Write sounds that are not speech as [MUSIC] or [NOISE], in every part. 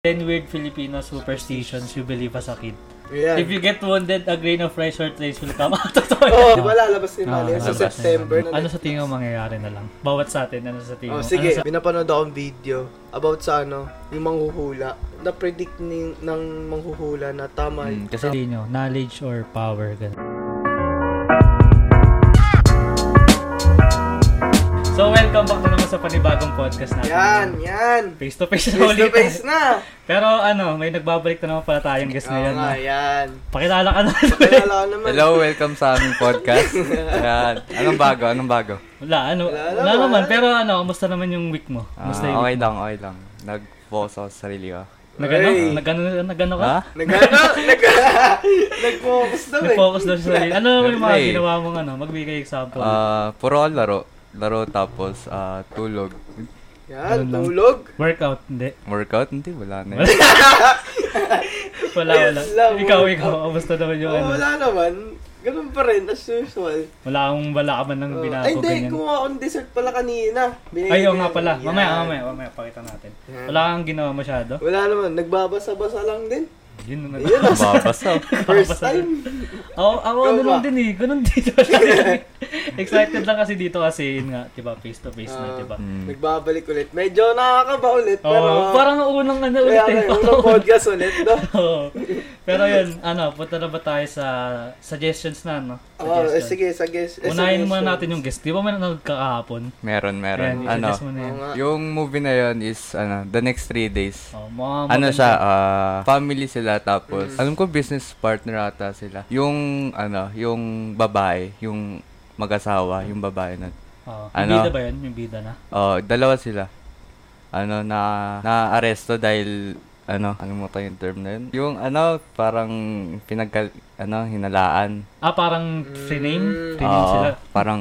10 weird Filipino superstitions you believe as a kid. Yan. If you get wounded, a grain of rice or trace will come out. Totoo Oo, yan. di ba lalabas ni Ah, Mali sa lalabas na September? Na, Ano sa tingin mo mangyayari na lang? Bawat sa atin, ano sa tingin oh, mo? sige, Ano sa... pinapanood akong video about sa ano, yung manghuhula. Na-predict ni, ng manghuhula na tama. Mm, kasi Kasi nyo, knowledge or power, ganun. So, welcome back na naman sa panibagong podcast natin. Yan, yan. Face to face na Face to face na. [LAUGHS] Pero ano, may nagbabalik na naman pala tayong guest Oo ngayon. nga, no? yan. Pakilala ka na. Pakilala ko naman. hello, welcome sa aming podcast. [LAUGHS] Yan. Anong bago? Anong bago? Wala, ano, Wala wala, naman. naman. Pero ano, kumusta naman yung week mo? Ah, Kumusta yung okay lang, okay lang. Nag-focus ako sa sarili ko. Nagano? Nagano, nagano ka? Ha? Nag-ano? [LAUGHS] Nag- Nag-focus daw eh. Nag-focus daw sa sarili. Ano naman yung mga ginawa mong ano? Magbigay example. Ah, puro ako laro. Laro tapos ah, tulog. Yan, Ganun lang. tulog. Workout, hindi. Workout? Hindi, wala na yun. [LAUGHS] Wala, wala. Wala, Ikaw, wala. ikaw. Kamusta naman yung Oh, ano? wala naman. Ganun pa rin, as usual. Wala akong wala ka man ng Oh. binago, Ay, hindi. ganyan. Kumuha akong dessert pala kanina. Binigay Ay, oo ko nga yan. pala. Yan. Mamaya, mamaya, mamaya. Pakita natin. Wala kang ginawa masyado. Wala naman. Nagbabasa-basa lang din. Yun [LAUGHS] na. Babasa. [LAUGHS] first time. Ako, ako ano lang din eh. Ganun dito. [LAUGHS] Excited lang kasi dito kasi yun nga, di ba, face to face na, di ba? Mm. Nagbabalik ulit. Medyo nakakaba ulit. Oh, Pero, parang unang ano ulit kaya eh. nga, unang podcast ulit, no? Oo. Pero yun, ano, punta na ba tayo sa suggestions na, no? Oh, eh, sige, sige. eh, Unahin muna natin yung guest. Di ba may nanonood ka kahapon? Meron, meron. Ayan, ano, nga. yung movie na yun is, ano, the next three days. Oh, mga Ano siya, ah, family sila tapos, Mm. alam ko business partner ata sila. Yung, ano, yung babae, yung mag-asawa, yung babae na. Oh, yung ano? bida ba yun? Yung bida na? Oh, dalawa sila. Ano, na, na-aresto dahil, ano, ano mo tayo yung term na yun? Yung, ano, parang pinagkal, ano, hinalaan. Ah, parang free name? Mm. Free name Oo, sila. parang,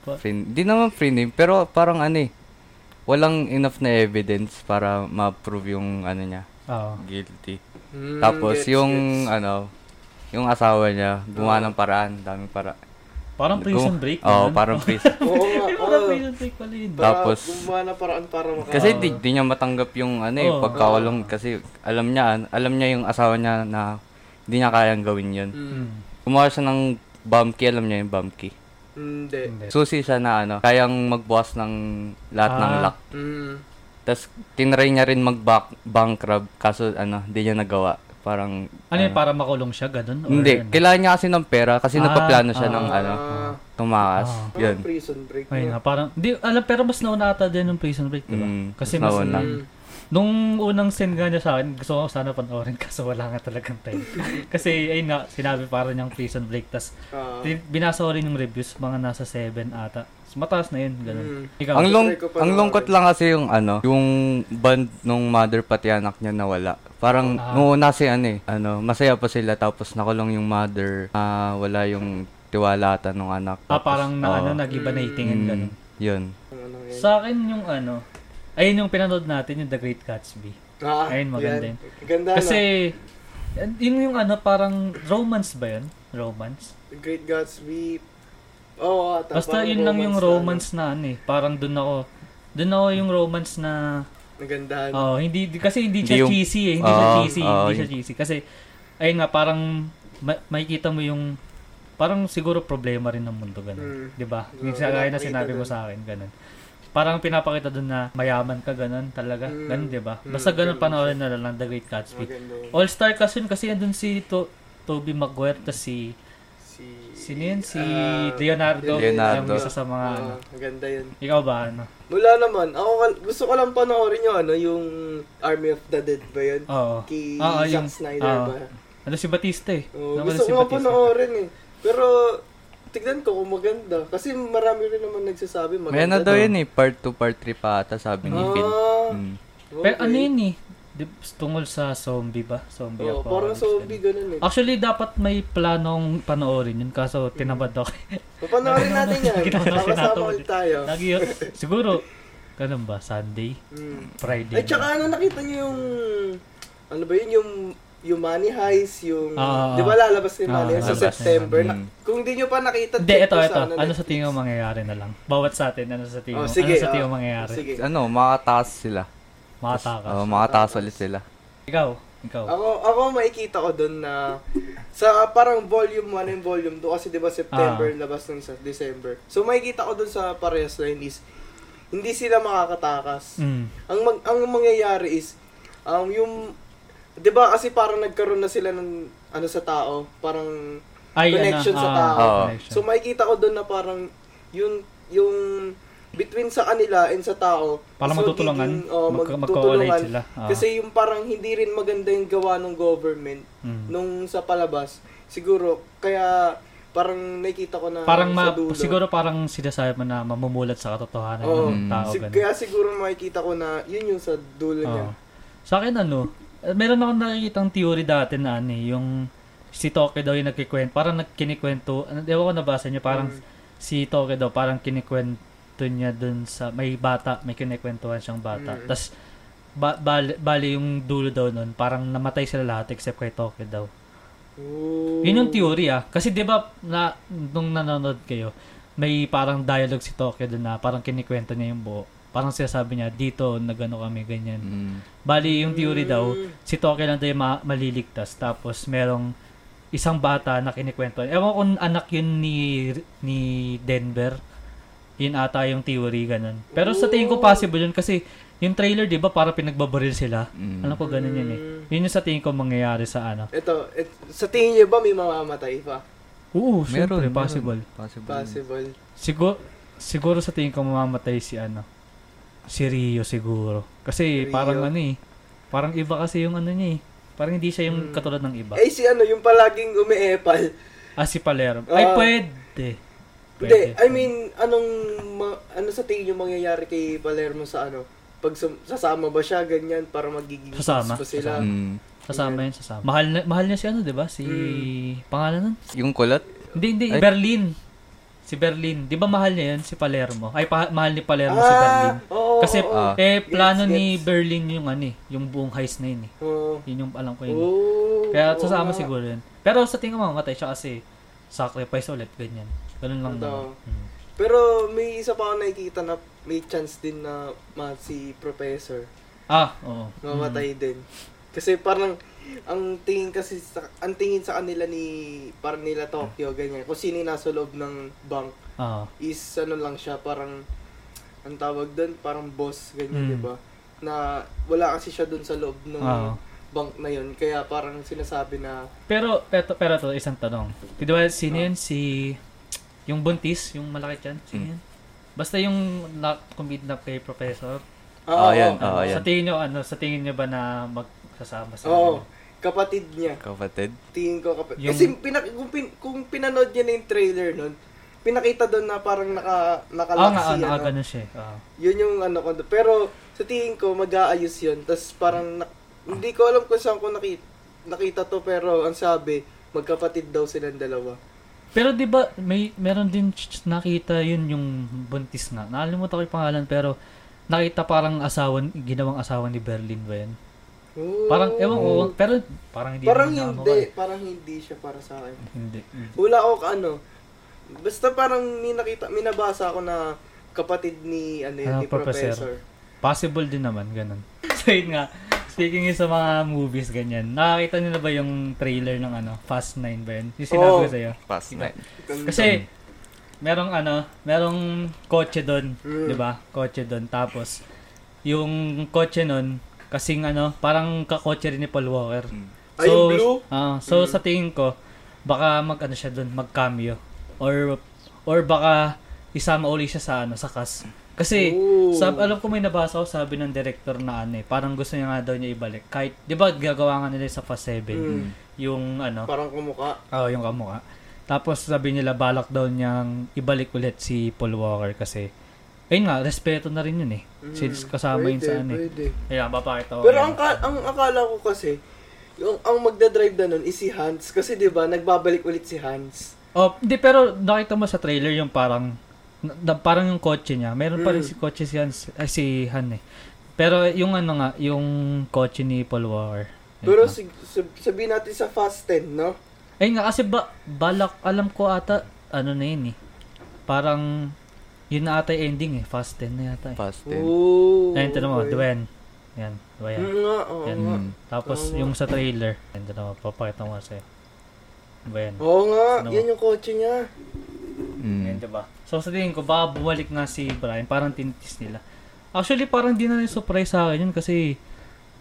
Pa- free, di naman free name, pero parang ano eh, walang enough na evidence para ma-prove yung, ano niya, Oo. guilty. Mm, Tapos gets, yung, gets. ano, yung asawa niya, gumawa ng paraan, daming para. Parang prison Gum- break. Oo, ganun. parang [LAUGHS] prison. Oo nga, Ay, parang oo. prison break pala yun. Tapos- gumawa na paraan para maka... Kasi di, di niya matanggap yung ano eh, Oo. pagkakulong kasi alam niya, alam niya yung asawa niya na hindi niya kayang gawin yun. Mm. Gumawa siya ng bomb key, alam niya yung bomb key. Hindi. Susi siya na ano, kayang magbukas ng lahat ng Ah. lock. Mm. Tapos tinry niya rin mag-bankrupt kaso ano, hindi niya nagawa. Parang Ano yun, para makulong siya, ganun? Or Hindi, ano? kailangan niya kasi ng pera kasi Ah, nagpaplano siya ah. ng ano, Ah, tumakas. Ah. Yun. parang prison break. Ayun nga, parang, di, alam, pero mas nauna ata din yung prison break, di ba? Mm, Kasi mas mas, nauna. Mm. nung unang send nga niya sa akin, gusto ko sana panoorin [LAUGHS] kaso wala nga talagang time. [LAUGHS] Kasi, ayun nga, sinabi para niyang prison break, tas Ah. tin- binasa ko rin yung reviews, mga nasa 7 ata. So, mataas na yun, ganun. Mm. Ikaw, Ang long ang lungkot lang kasi yung ano, yung band nung mother pati anak niya nawala. Parang Ah. noon na si ano eh, ano, masaya pa sila tapos nakulong yung mother. Ah, wala yung tiwalatan ng anak. ah, Tapos, parang na, oo. ano, nag-iba na itingin, Mm, ganun. Yun. Ano? Sa akin yung ano, ayun yung pinanood natin, yung The Great Gatsby. Ah, ayun, maganda yan. yun. Ganda Kasi, yun yung ano, parang romance ba yun? Romance? The Great Gatsby. Oo, oh, Basta yun lang yung romance na ano eh. Parang dun ako, dun ako yung romance na, Nagandahan. oh, hindi, di- kasi hindi Hindi siya yung- cheesy eh. Hindi siya Oo, cheesy, oo, hindi siya yung- cheesy. Kasi, ayun nga, parang, ma- makikita mo yung, parang siguro problema rin ng mundo, ganun. Mm. Di ba? Oo, Yung sa gaya na sinabi mo dun. sa akin, ganun. Parang pinapakita dun na mayaman ka, ganun talaga. Mm. Ganun, di ba? Mm, Basta ganun panoorin na lang, The Great Gatsby. All-star kasi yun, kasi andun si to Toby Maguire, tas si, Si... sino yun? Si ah, Leonardo. Leonardo. Yung isa sa mga, ano. Maganda yun. Ikaw ba, ano? Wala naman. Ako, gusto ko lang panoorin yung ano, yung Army of the Dead ba yun? Oo. Kay Oo, Zack yung- Snyder oo. ba? Ano si Batista eh. Oo, Ano gusto si ko nga Batista? panoorin eh. Pero, tignan ko kung maganda. Kasi marami rin naman nagsasabi maganda. May ano daw yun eh, part 2, part 3 pa ata sabi ni Phil. Ah, Mm. Pero okay. ano yun eh? Tungkol sa zombie ba? Zombie Oo, apocalypse. parang zombie ganun. ganun eh. Actually, dapat may planong panoorin yun. Kaso, tinabad ako. Papanoorin natin yan. [LAUGHS] Natin. ulit tayo. Lagi yun. Siguro, ganun ba? Sunday? Mm. Friday? Ay, tsaka ano, nakita niyo yung... Ano ba yun? Yung yung Money Heist, yung... Ah, di ba lalabas ni ah, Money Heist sa September? Na, Mm. kung di nyo pa nakita, Hindi, ito, ito. sa Ano sa tingin mo mangyayari na lang? Bawat sa atin, ano sa tingin Oh, mo? sige, ano sa tingin ah. mo mangyayari? Sige. Ano, makataas sila. Makatakas. Oh, makataas ulit sila. Ikaw, ikaw. Ako, ako makikita ko doon na sa parang volume 1 and volume 2 kasi 'di ba September Ah. labas ng sa December. So makikita ko doon sa parehas na is hindi sila makakatakas. Mm. Ang mag, ang mangyayari is um yung 'di ba kasi parang nagkaroon na sila ng ano sa tao, parang Ay, Connection ano, sa ah, tao. Oo. connection. So makikita ko doon na parang yung yung between sa kanila and sa tao Parang is magtutulungan, oh, mag- magtutulungan. sila. Ah. Kasi yung parang hindi rin maganda yung gawa ng government Mm. nung sa palabas. Siguro kaya parang nakikita ko na parang ma- sa dulo. siguro parang sinasabi mo na mamumulat sa katotohanan Oo. ng tao. Sig- ganun. kaya siguro makikita ko na yun yung sa dulo niya. Oo. Sa akin ano, eh, meron akong nakikitang theory dati na ano eh, yung si Toke daw yung nagkikwento, parang nagkinikwento, ano, ewan ko nabasa niyo, parang Mm. si Toke daw, parang kinikwento niya dun sa, may bata, may kinikwentuhan siyang bata. Mm. Tapos, ba, bali, bali yung dulo daw nun, parang namatay sila lahat except kay Toke daw. Ooh. Yun yung theory ah. Kasi di ba na, nung nanonood kayo, may parang dialogue si Tokyo doon na parang kinikwento niya yung buo. Parang sinasabi niya, dito, nagano kami, ganyan. Mm. Bali, yung theory daw, Mm. si Tokyo lang daw yung ma- maliligtas. Tapos, merong isang bata na kinikwento. Ewan ko kung anak yun ni, ni Denver. Yun ata yung theory, ganun. Pero sa tingin ko possible yun kasi yung trailer, di ba, para pinagbabaril sila. Mm. Alam ko ganun yun eh. Yun yung sa tingin ko mangyayari sa ano. Ito, et, sa tingin niyo ba may mamamatay pa? Oo, Meron, syempre, meron. possible. Possible. Possible. Siguro, siguro sa tingin ko mamamatay si ano, si Rio siguro. Kasi Rio. parang ano eh, parang iba kasi yung ano niya eh. Parang hindi siya yung Hmm. katulad ng iba. Eh si ano, yung palaging umiepal. Ah, si Palermo. Ay, Ah. pwede. Hindi. I mean, anong, ma- ano sa tingin yung mangyayari kay Palermo sa ano? Pag sum- sasama ba siya, ganyan, para magiging Sasama, pa sila? Mm. Sasama yun, sasama. Mahal, na, mahal niya si ano, di ba? Si, Hmm. pangalan nun? Yung kulot? Hindi, hindi, Ay. Berlin. Si Berlin. Di ba mahal niya yun? Si Palermo. Ay, pa- mahal ni Palermo si Berlin. Ah, oo, Kasi, oo, Ah. eh, plano Gets, ni gets. Berlin yung ano eh, yung buong heist na yun eh. Oo. Yun yung alam ko yun. eh. Oo, Kaya oo sasama nga. siguro yun. Pero sa tingin ko mamamatay siya kasi sacrifice ulit, ganyan. Ganun lang Ito. naman. Hmm. Pero may isa pa ako nakikita na may chance din na ma si Professor Ah, oo. mamatay din. Kasi parang ang tingin kasi sa, ang tingin sa kanila ni parang nila Tokyo ganyan. Kung sino nasa loob ng bank Ah, is ano lang siya parang ang tawag doon parang boss ganyan, Mm. 'di ba? Na wala kasi siya doon sa loob ng Ah. bank na yun. Kaya parang sinasabi na pero, pero, pero to, isang tanong. Di ba, sino yun? Si, yung buntis, yung malaki dyan, sino Hmm. yun? Basta yung na kumidnap kay Professor. Ah, yan. oo. Oo, Ano, sa yan. tingin nyo, ano, sa tingin nyo ba na magsasama sa Oo. kapatid niya. Kapatid? Tingin ko kapatid. Yung- Kasi pinak kung, pin, kung pinanood niya na yung trailer nun, pinakita doon na parang naka Ah, nakalaki nga, ano, ano. ah, ganun siya. Ah. Yun yung ano ko. Pero sa tingin ko mag-aayos yun. Tapos parang na- hindi ko alam kung saan ko nakita, nakita to pero ang sabi magkapatid daw silang dalawa. Pero 'di ba may meron din nakita yun yung buntis nga. Nakalimutan ko yung pangalan pero nakita parang asawa ginawang asawa ni Berlin ba yan? Oh. Parang ewan ko pero parang hindi Parang naman hindi, nakakawala. parang hindi siya para sa akin. Hindi. hindi. Wala ako ka- ano. Basta parang may nakita, may nabasa ako na kapatid ni ano Ah, ni professor. professor. Possible din naman ganun. [LAUGHS] So yun nga, speaking sa mga movies ganyan. Nakakita niyo na ba yung trailer ng ano, Fast 9 ba yun? Yung sinabi Oo. ko sa'yo. Past night. Kasi merong ano, merong kotse doon, Mm. 'di ba? Kotse doon tapos yung kotse nun kasing ano, parang kakotse rin ni Paul Walker. Mm. Ay, yung blue? ah, so Mm. sa tingin ko baka mag ano siya doon, mag cameo or or baka isama uli siya sa ano, sa cast. Kasi Ooh. sab alam ko may nabasa ko sabi ng director na ano eh, parang gusto niya nga daw niya ibalik. Kahit 'di ba gagawa nga nila sa Fast 7 Mm. yung ano, Parang kumuka. Oo, yung kamukha. Tapos sabi nila balak daw niyang ibalik ulit si Paul Walker kasi ayun nga, respeto na rin yun eh. Since kasama yun sa ano eh. Pwede. Kaya papakita ko. Pero ang, ka- ang akala ko kasi, yung ang magdadrive na nun is si Hans. Kasi di ba nagbabalik ulit si Hans. Oh, hindi pero nakita mo sa trailer yung parang na, na- parang yung kotse niya. Meron pa rin Mm. si kotse si Han, ay, si Han eh. Pero yung ano nga, yung kotse ni Paul Walker. Ayun Pero sab- sabihin natin sa Fast 10, no? Ayun nga kasi ba, balak alam ko ata ano na yun eh. Parang yun na ata yung ending eh. Fast 10 na yata eh. Past 10. Oh. Ayun, tanong mo, okay. Dwen. Yan, diba yan? Mm, nga, oo Yan. nga. Tapos Tama. yung sa trailer, yan na papakita mo kasi. Diba yan? Oo nga, Ano? yan yung kotse niya. Yan, Mm. diba? So sa tingin ko, baka bumalik nga si Brian, parang tinitis nila. Actually, parang di na surprise sa akin yun kasi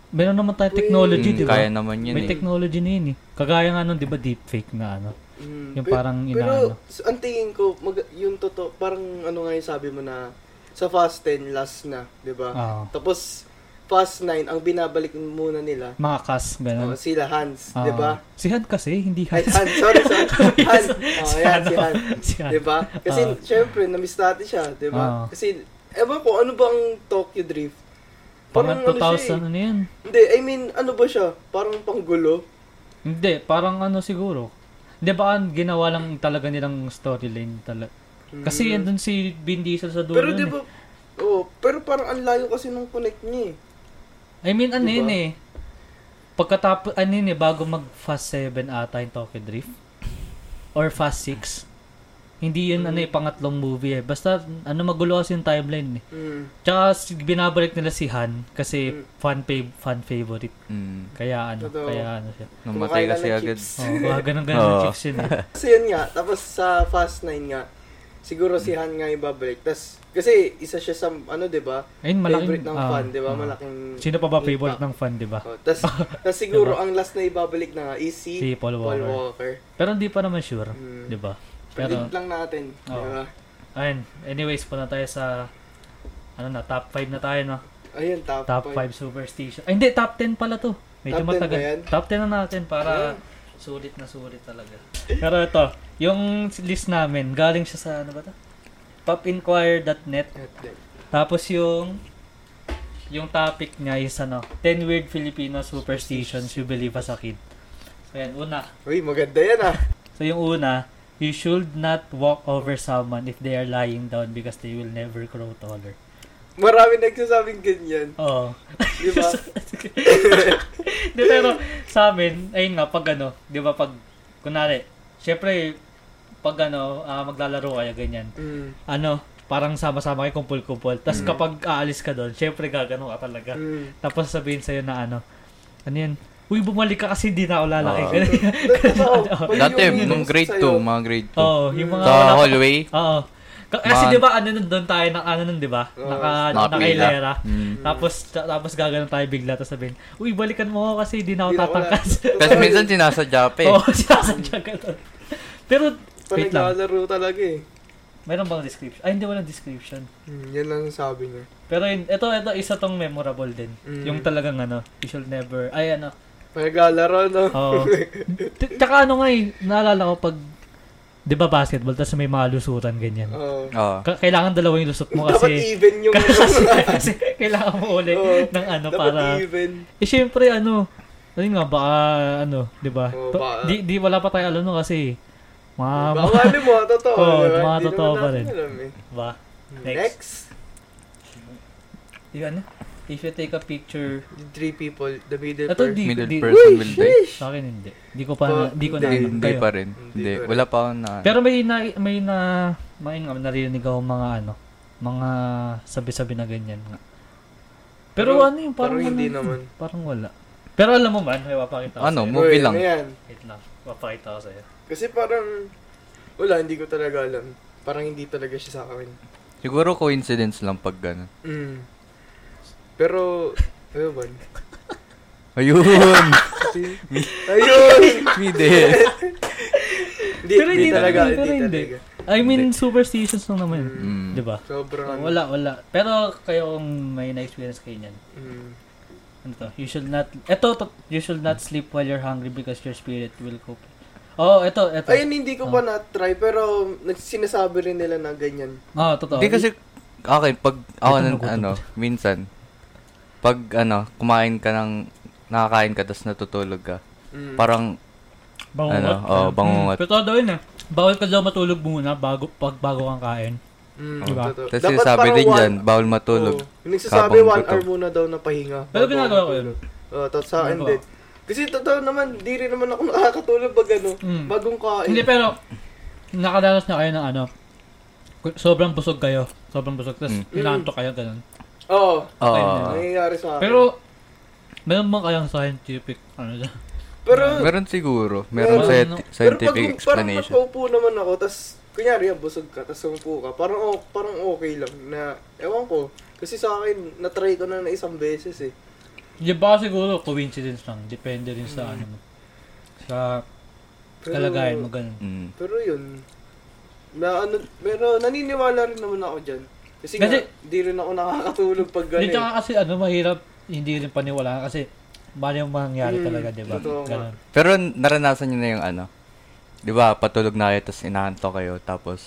meron naman tayong technology, Mm, diba? Kaya naman yun May eh. technology na yun eh. Kagaya nga nun, di ba, deepfake na ano. Mm, Yung pe- parang Pero, inaano. s- ang tingin ko, mag, yung totoo, parang ano nga yung sabi mo na, sa Fast 10, last na, di ba? Oo. Tapos, Fast 9, ang binabalik muna nila, mga kas, oh, ganun. sila Hans, Oo. di ba? Si Han kasi, hindi Ay, Hans. Hans, sorry, sorry. [LAUGHS] Hans. Oh, Si yan, ano? si Hans. si Han. Di ba? Kasi, Oo. syempre, na-miss natin siya, di ba? Oo. Kasi, ewan ko, ano ba ang Tokyo Drift? Pang Parang ano siya 2000, ano yan? Hindi, I mean, ano ba siya? Parang panggulo? Hindi, parang ano siguro. Hindi ba ginawa lang talaga nilang storyline talaga. Kasi Mm. yan dun si Vin Diesel sa dulo. Pero di eh. ba, oh, pero parang ang layo kasi nung connect niya eh. I mean, ano Diba? yun eh. Pagkatapos, ano yun eh, bago mag Fast 7 ata yung Tokyo Drift. Or Fast 6. Hindi yun, Mm. ano eh, pangatlong movie eh. Basta, ano, magulo kasi yung timeline eh. Mm. Tsaka, binabalik nila si Han kasi Mm. fan, fav- fan favorite. Mm. Kaya ano, Totoo. kaya ano siya. Namatay kasi agad. chips. Oh, mga ganun ganun Oo. yung chicks yun eh. [LAUGHS] Kasi yun nga, tapos sa Fast 9 nga, siguro si Han nga yung babalik. Tas, kasi isa siya sa, ano, di ba? Ayun, malaking, Favorite ng ah, fan, di ba? ah. Malaking... Sino pa ba favorite impact. ng fan, di ba? Oh, tas, [LAUGHS] tas siguro, ang last na ibabalik na nga is si, Si Paul Paul Walker. Walker. Pero hindi pa naman sure, Mm. di ba? Pero, Predict lang natin, di Oo. ba? ayun, anyways, punta tayo sa, ano na, top 5 na tayo, no? Ayun, top, Top five. 5 superstition. Ay, hindi, top 10 pala to. Medyo Top 10 ba matagal. Top 10 na natin para Ayun. Sulit na sulit talaga. Pero ito, yung list namin, galing siya sa, ano ba to? popinquire.net. Tapos yung yung topic niya is ano, 10 weird Filipino superstitions you believe as a kid. So yan, una. Uy, maganda yan ah. So yung una, you should not walk over someone if they are lying down because they will never grow taller. Marami nagsasabing ganyan. Oo. Di ba? [LAUGHS] Di, pero sa amin, ayun nga, pag ano, di ba pag, kunwari, syempre, pag ano, ah, maglalaro kayo, ganyan. Mm. Ano, parang sama-sama kayo kumpul-kumpul. Tapos Mm. kapag aalis ka doon, syempre gagano ka talaga. Mm. Tapos sabihin sa'yo na ano, ano yan, Uy, bumalik ka kasi hindi na ako lalaki. [LAUGHS] Pag Dati, nung grade 2, sa'yo, mga grade 2. Oo, yung mga Sa hallway. Oo. Ka- Kasi Man. di ba ano nun doon tayo na ano nun, di ba? Naka Nakapila. nakailera. Mm. Tapos ta- tapos gagano tayo bigla tapos sabihin, "Uy, balikan mo ako kasi di na ako Hindi na ako tatangkas." Kasi minsan sinasadya pa eh. [LAUGHS] Oo, sinasadya ka doon. Pero wait lang. naglalaro talaga eh. Meron bang description? Ay, hindi walang description. Mm, yan lang ang sabi niya. Pero yun, ito, ito, isa tong memorable din. Mm. Yung talagang ano, you should never, ay ano, Pa naglalaro, no? oo. [LAUGHS] Tsaka ano nga eh, naalala ko pag, di ba basketball, tapos may mga lusutan ganyan. Oo. Oo. Ka- kailangan dalawa yung lusot mo Dapat kasi, even yung... [LAUGHS] kasi, kasi kailangan mo ulit Oo. ng ano Dapat para, even. eh syempre ano, ayun nga, baka ano, di ba? To- baka- Di, di wala pa tayo alam no kasi, mga, Baka alam mo, totoo. Oo, diba? mga totoo [LAUGHS] pa rin. alam eh. ba? Next. Next. Yung ano, if you take a picture, The three people, the middle ito person. di, Middle di, person Uy, will die. sa akin hindi. Di ko pa, di ko na, hindi, Hindi, pa rin. Hindi Hindi. pa rin. Wala pa ako na... Pero may na, may na, may nga, narinig ako mga ano, mga sabi-sabi na ganyan nga. Pero, Pero- ano yung parang, pero hindi ano, naman. Parang wala. Pero alam mo man, may papakita ko Ano, sa'yo. mo- movie lang. ano yan? Wait lang, papakita ko sa'yo. Kasi parang, wala, hindi ko talaga alam. Parang hindi talaga siya sa akin. Siguro coincidence lang pag gano'n. Mm. Pero, ano ba? Ayun! Ayun! Hindi. Hindi, Pero hindi talaga, pero hindi. I mean, superstitions lang naman. Mm. Di ba? Sobrang, ano. Wala, wala. Pero kayo kung may na-experience kayo niyan. Mm. Ano to? You should not, eto, to, you should not sleep while you're hungry because your spirit will cope. Oh, eto, eto. Ayun, hindi ko Oh. pa na-try, pero sinasabi rin nila na ganyan. Ah, totoo. Hindi kasi, okay, pag ako, Ito, nagutom ano, ko. minsan, pag, ano, kumain ka ng, nakakain ka, tapos natutulog ka, Mm. parang, Bangungot. Ano, oo, bangungot. Hmm, Pero daw yun eh. Bawal ka daw matulog muna bago pag bago kang kain. Mm, Diba? totoo. tapos Dapat sinasabi din one- dyan, bawal matulog. Oo. Yung nagsasabi, one hour muna daw na pahinga. Pero ginagawa ko matulog. Oo, tapos sa akin din. Kasi totoo naman, di rin naman ako [LAUGHS] nakakatulog pag ano, Mm. bagong kain. Hindi pero nakadanas na kayo ng ano. Sobrang busog kayo. Sobrang busog. Tapos Mm. kayo ganun. Oo. Okay Oo. na. nangyayari sa akin. Pero, meron bang kayang scientific, ano dyan? pero, Meron siguro. Meron Meron, scient- no? pero pag scientific parang explanation. nakaupo naman ako, tas kunyari yan, busog ka, tas umupo ka, parang, oh, parang okay lang na, ewan ko, kasi sa akin, na-try ko na na isang beses eh. Di ba siguro coincidence lang. Depende rin sa ano mo. Sa Pero, kalagayan mo, ganun. Mm. Pero yun, na ano, pero naniniwala rin naman ako dyan. Kasi, Kasi- nga, di rin ako nakakatulog pag Hindi, gano'n. tsaka kasi ano, mahirap, hindi rin paniwalaan kasi bali yung mangyari Hmm, talaga, di ba? Ganun. Pero naranasan nyo na yung ano, di ba, patulog na kayo, tapos inaantok kayo, tapos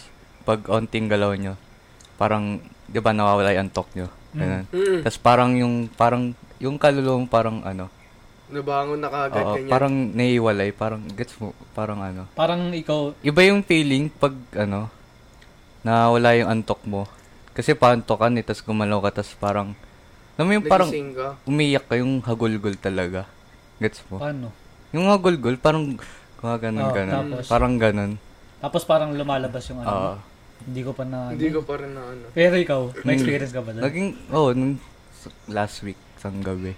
pag onting galaw nyo, parang, di ba, nawawala yung antok nyo. Ganun. Mm. Tapos parang yung, parang, yung kaluluwa mo parang ano, Nabangon na kagad, oo, ganyan. parang naiiwalay, parang, gets mo, parang ano. Parang ikaw, Iba yung feeling pag, ano, na wala yung antok mo. Kasi paantokan eh, tapos gumalaw ka, tapos parang, alam mo yung parang, Nagising ka. umiyak ka yung hagulgol talaga. Gets mo? paano? Yung hagulgol, parang, gumaganon, Oo, ganon. tapos? Parang ganon. Tapos parang lumalabas yung ano. Oo. Hindi ko pa na... Hindi ko pa rin na ano. Pero ikaw, may Mm. experience ka ba doon? Naging, oh, nung last week, isang gabi.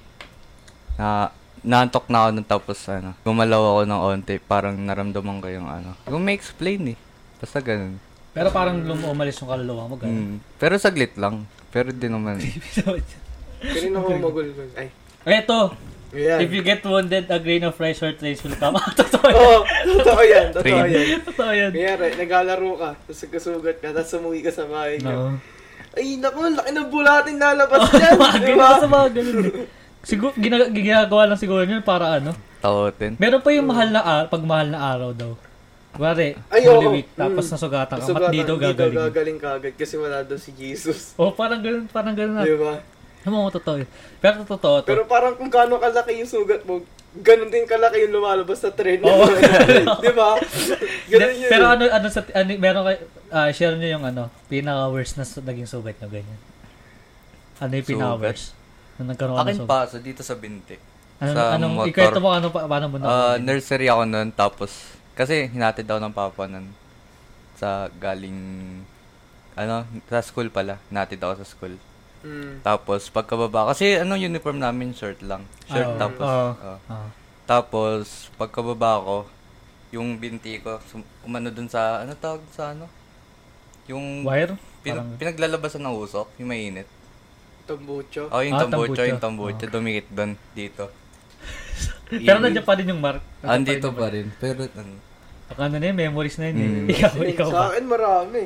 Na, naantok na ako nun tapos, ano, gumalaw ako ng onte, parang naramdaman ko yung, ano, yung may explain eh. Basta ganun. Pero parang lum- umalis yung kaluluwa mo, ganun. Mm. Pero saglit lang. Pero di naman. Kanina ako magulgol. Ay, Eto, ayan. if you get wounded, a grain of rice or trains will come. Ah, [LAUGHS] Totoo yan. Oo, totoo yan, totoo Train. yan. Totoo yan. Kanyari, naglalaro ka, tapos nagkasugat ka, tapos umuwi ka sa bahay ka. No. Ay, naku, laki ng bulatin lalabas dyan, Mga di ganun ba? sa mga ganun eh. Siguro, gina- ginagawa lang siguro yun para ano. Taotin. Meron pa yung mahal na ar- pag mahal na araw daw. Kuwari, Ay, Holy oo. Week, tapos Mm. nasugatan ka, mat dito gagaling. gagaling ka agad kasi wala daw si Jesus. Oh, parang ganun, parang ganun na. Di ba? Ano mo totoo. Pero totoo to. Pero parang kung gaano kalaki yung sugat mo, ganun din kalaki yung lumalabas sa tren. Oo. [LAUGHS] di ba? Ganun De- yun. pero ano, ano sa, ano, meron kay, ah, share nyo yung ano, pinaka-worst na su- naging sugat nyo, ganyan. Ano yung pinaka-worst? Nung nagkaroon ng Akin pa, so dito sa binti. Ano, sa anong, motor. ikwento mo ano, pa- paano mo na? Ah, nursery ako noon, tapos, kasi hinatid daw ng papa nun sa galing, ano, sa school pala. Hinatid ako sa school. Mm. Tapos, pagkababa, kasi ano uniform namin, shirt lang. Shirt, Ah, tapos, oo. oh. Ah. Tapos, pagkababa ko, yung binti ko, sum- umano dun sa, ano tawag sa ano? Yung wire? pin- Parang- pinaglalabasan ng usok, yung mainit. Tambucho. Oh, yung Ah, tambucho, tambucho. yung tambucho, dumikit doon, dito. Pero nandiyan pa rin yung mark. Andito yung pa rin, pero ano, Baka ano na yun, memories na yun eh. Mm. Ikaw, ikaw sa ba? akin marami.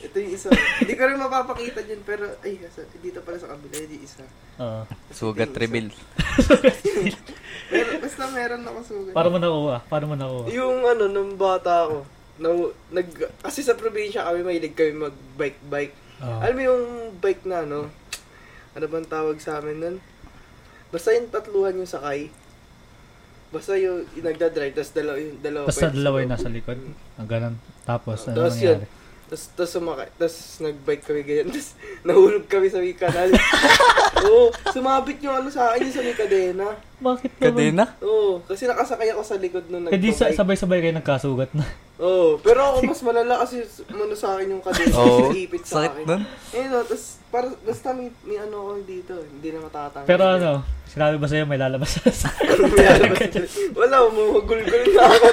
Ito yung isa. Hindi ko rin mapapakita dyan, pero, ay, dito pala sa kabila, hindi isa. Oo. sugat Ito yung reveal. [LAUGHS] Meron, basta meron ako sugat. Paano mo nakuha? Paano mo nakuha? Yung ano, nung bata ako, na, nag, kasi sa probinsya kami, mahilig kami mag-bike-bike. Oo. Alam mo yung bike na ano, ano bang tawag sa amin nun? Basta yung tatluhan yung sakay. Basta yung, yung nagdadrive, tapos dalawa yung dalawa. Basta dalawa yung sa nasa likod. Ang ganun. Tapos, ano Tapos yun, nangyari? Tapos, tapos sumakay, tapos nagbike kami ganyan, tapos [LAUGHS] nahulog kami sa may kanal. [LAUGHS] Oo, sumabit yung ano sa akin yung sa may kadena. Bakit naman? Kadena? Oo, kasi nakasakay ako sa likod nung Eh di sa, nagbabike. sabay-sabay kayo nagkasugat na. Oo, pero ako mas malala kasi mano sa akin yung kadena, Oo, ipit sa sakit akin. nun. Eh no, tapos para, basta may, may ano ako dito, hindi na matatanggal. Pero ano, sinabi ba sa'yo may lalabas sa. [LAUGHS] Wala, umugul-gul na ako.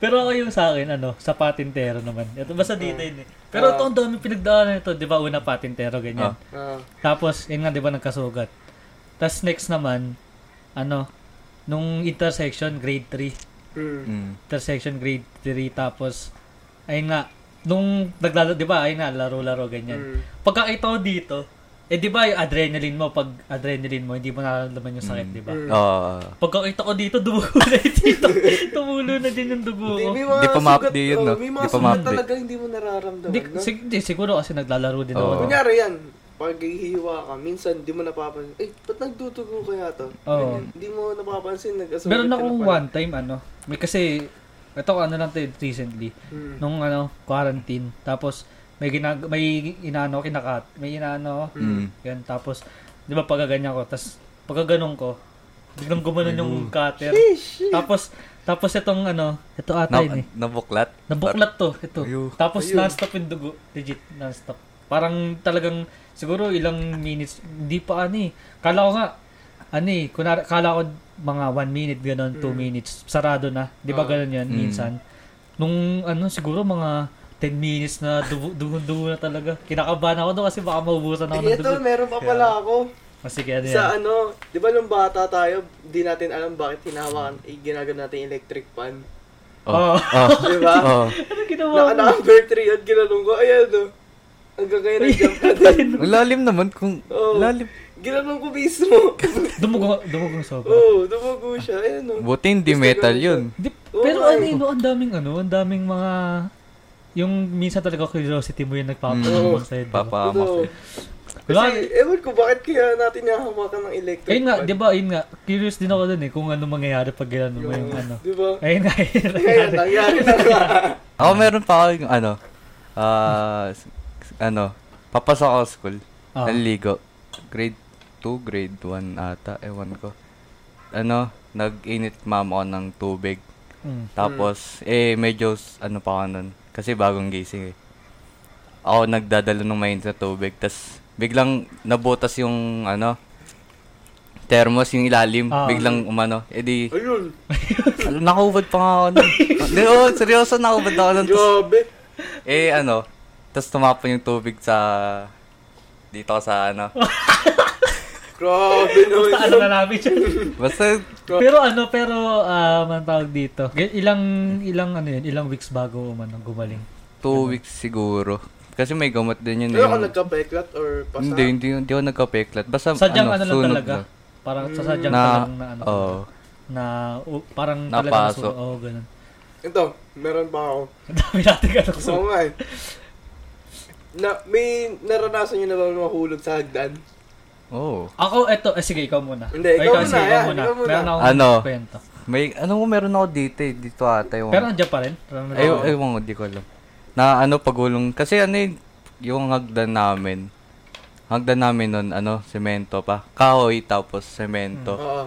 Pero ako yung sa akin, ano, sa patintero naman. Ito, basta dito yun eh. Pero Ah. ito, ang dami pinagdaanan ito. Di ba, una patintero, ganyan. Ah, Tapos, yun nga, di ba, nagkasugat. Tapos next naman, ano, nung intersection, grade 3. mm. Mm. Intersection, grade 3. Tapos, ayun nga, nung naglaro, di ba, ayun nga, laro-laro, ganyan. Mm. Pagkakita ko dito, eh di ba yung adrenaline mo, pag adrenaline mo, hindi mo nararamdaman yung sakit, di ba? Mm. Oo. Pagkakita ko dito, dumugo [LAUGHS] na dito. Tumulo na din yung dugo Hindi, ko. may mga Di pa sugat, ma-update yun, oh, no? May mga Di pa sugat ma-update. talaga hindi mo nararamdaman, Hindi, no? sig- di, siguro kasi naglalaro din Oo. ako. Kunyari yan, pag hihiwa ka, minsan di mo napapansin, eh, ba't nagdudugo kaya to? Oo. Ganyan. Di mo napapansin, nag-asugat Meron na akong pala. one time, ano, may kasi, ito ano lang to recently, Mm. nung ano, quarantine, tapos, may ginag may inaano kinakat, may inaano, Mm. yan, tapos, di ba pagaganyan ko, tapos, pagkaganon ko, biglang gumanon yung cutter, Sheesh! tapos, tapos itong ano, ito ata Na, yun eh, nabuklat? nabuklat to, ito, Ayo. tapos Ayun. non-stop yung dugo, legit, non-stop. Parang talagang, siguro ilang minutes, hindi pa ano eh. Kala ko nga, ano eh, kunwari, kala ko mga 1 minute, gano'n, 2 Mm. minutes, sarado na. Di ba Ah. gano'n yan, Mm. minsan? Nung, ano, siguro mga 10 minutes na dugo- [LAUGHS] dugo-dugo na talaga. Kinakabahan ako doon kasi baka maubusan ako ng ito, dugo. meron pa pala ako. Mas sige, ano yan? Sa ano, di ba nung bata tayo, di natin alam bakit hinahawakan, eh, ginagano natin electric fan. Oo. Oh. [LAUGHS] Di ba? oh. ano ginawa mo? number 3 yun, ginanong ko, ayan o. Hanggang ngayon, nag-jump na [LAUGHS] din. Ang lalim naman kung Oo. lalim. Ginanong ko mismo. [LAUGHS] Dumugo, dumugo sobra. Oo, oh, dumugo siya, ayan o. Buti hindi Gusto metal yun. Di, Oo pero nga ano eh. yun, no, ang daming ano, ang daming mga yung minsan talaga curiosity mo yung Mm. nagpapalabang sa'yo. di ba? Papahamak Totoo. eh. Wala- Kasi, ewan ko, bakit kaya natin nahahawakan ng electric Ayun nga, fan? di ba, ayun nga, curious din ako dun eh, kung ano mangyayari pag gano'n mo yung ano. Di ba? Ayun nga, ayun nangyari na nga. [LAUGHS] Ako meron pa ako yung ano, ah, s- ano, papasok ako school. Ah. Naliligo. Grade 2, grade 1 ata, ewan ko. Ano, nag-init mama ko ng tubig. Mm. Tapos, eh, medyo, ano pa ako nun. Kasi bagong gising eh. Ako nagdadala ng mainit na tubig. Tapos, biglang nabutas yung, ano, thermos yung ilalim. Ah. Biglang umano. Eh di, Ayun, nakahubad pa nga ako nun. [LAUGHS] Di, oh, seryoso, nakahubad ako nun. Tas, grabe. eh, ano, tapos tumapon yung tubig sa, dito sa, ano. [LAUGHS] Grabe naman Basta ano na namin siya. Basta, pero ano, pero, um, ang tawag dito, ilang, ilang ano yun, ilang weeks bago umano, gumaling. two weeks siguro. Kasi may gamot din yun. Pero ako yung- nagka-peklat or pasa? Hindi, hindi, hindi ako nagka-peklat. Basta, Sadyang ano, lang sunog talaga. na. Parang sa sadyang Na, talagang na ano. oo. Na, uh, parang Napasok. talagang Oo, oh, ganun. Ito, meron pa ako. [LAUGHS] Ang dami natin ganun. Oo So, nga eh. Na, may naranasan nyo na ba mahulog sa hagdan? Oh. ako, eto, eh, sige, ikaw muna. Hindi, Ay, ikaw sige, muna, yan, ikaw muna. Meron akong Ano? kwento. May, ano mo meron ako dito eh. Dito ata yung... Pero nandiyan pa rin? Ay, ako. ewan ko, di ko alam. Na ano, pagulong. Kasi ano yun, yung hagdan namin. Hagdan namin nun, ano, semento pa. Kahoy, tapos semento. Oo.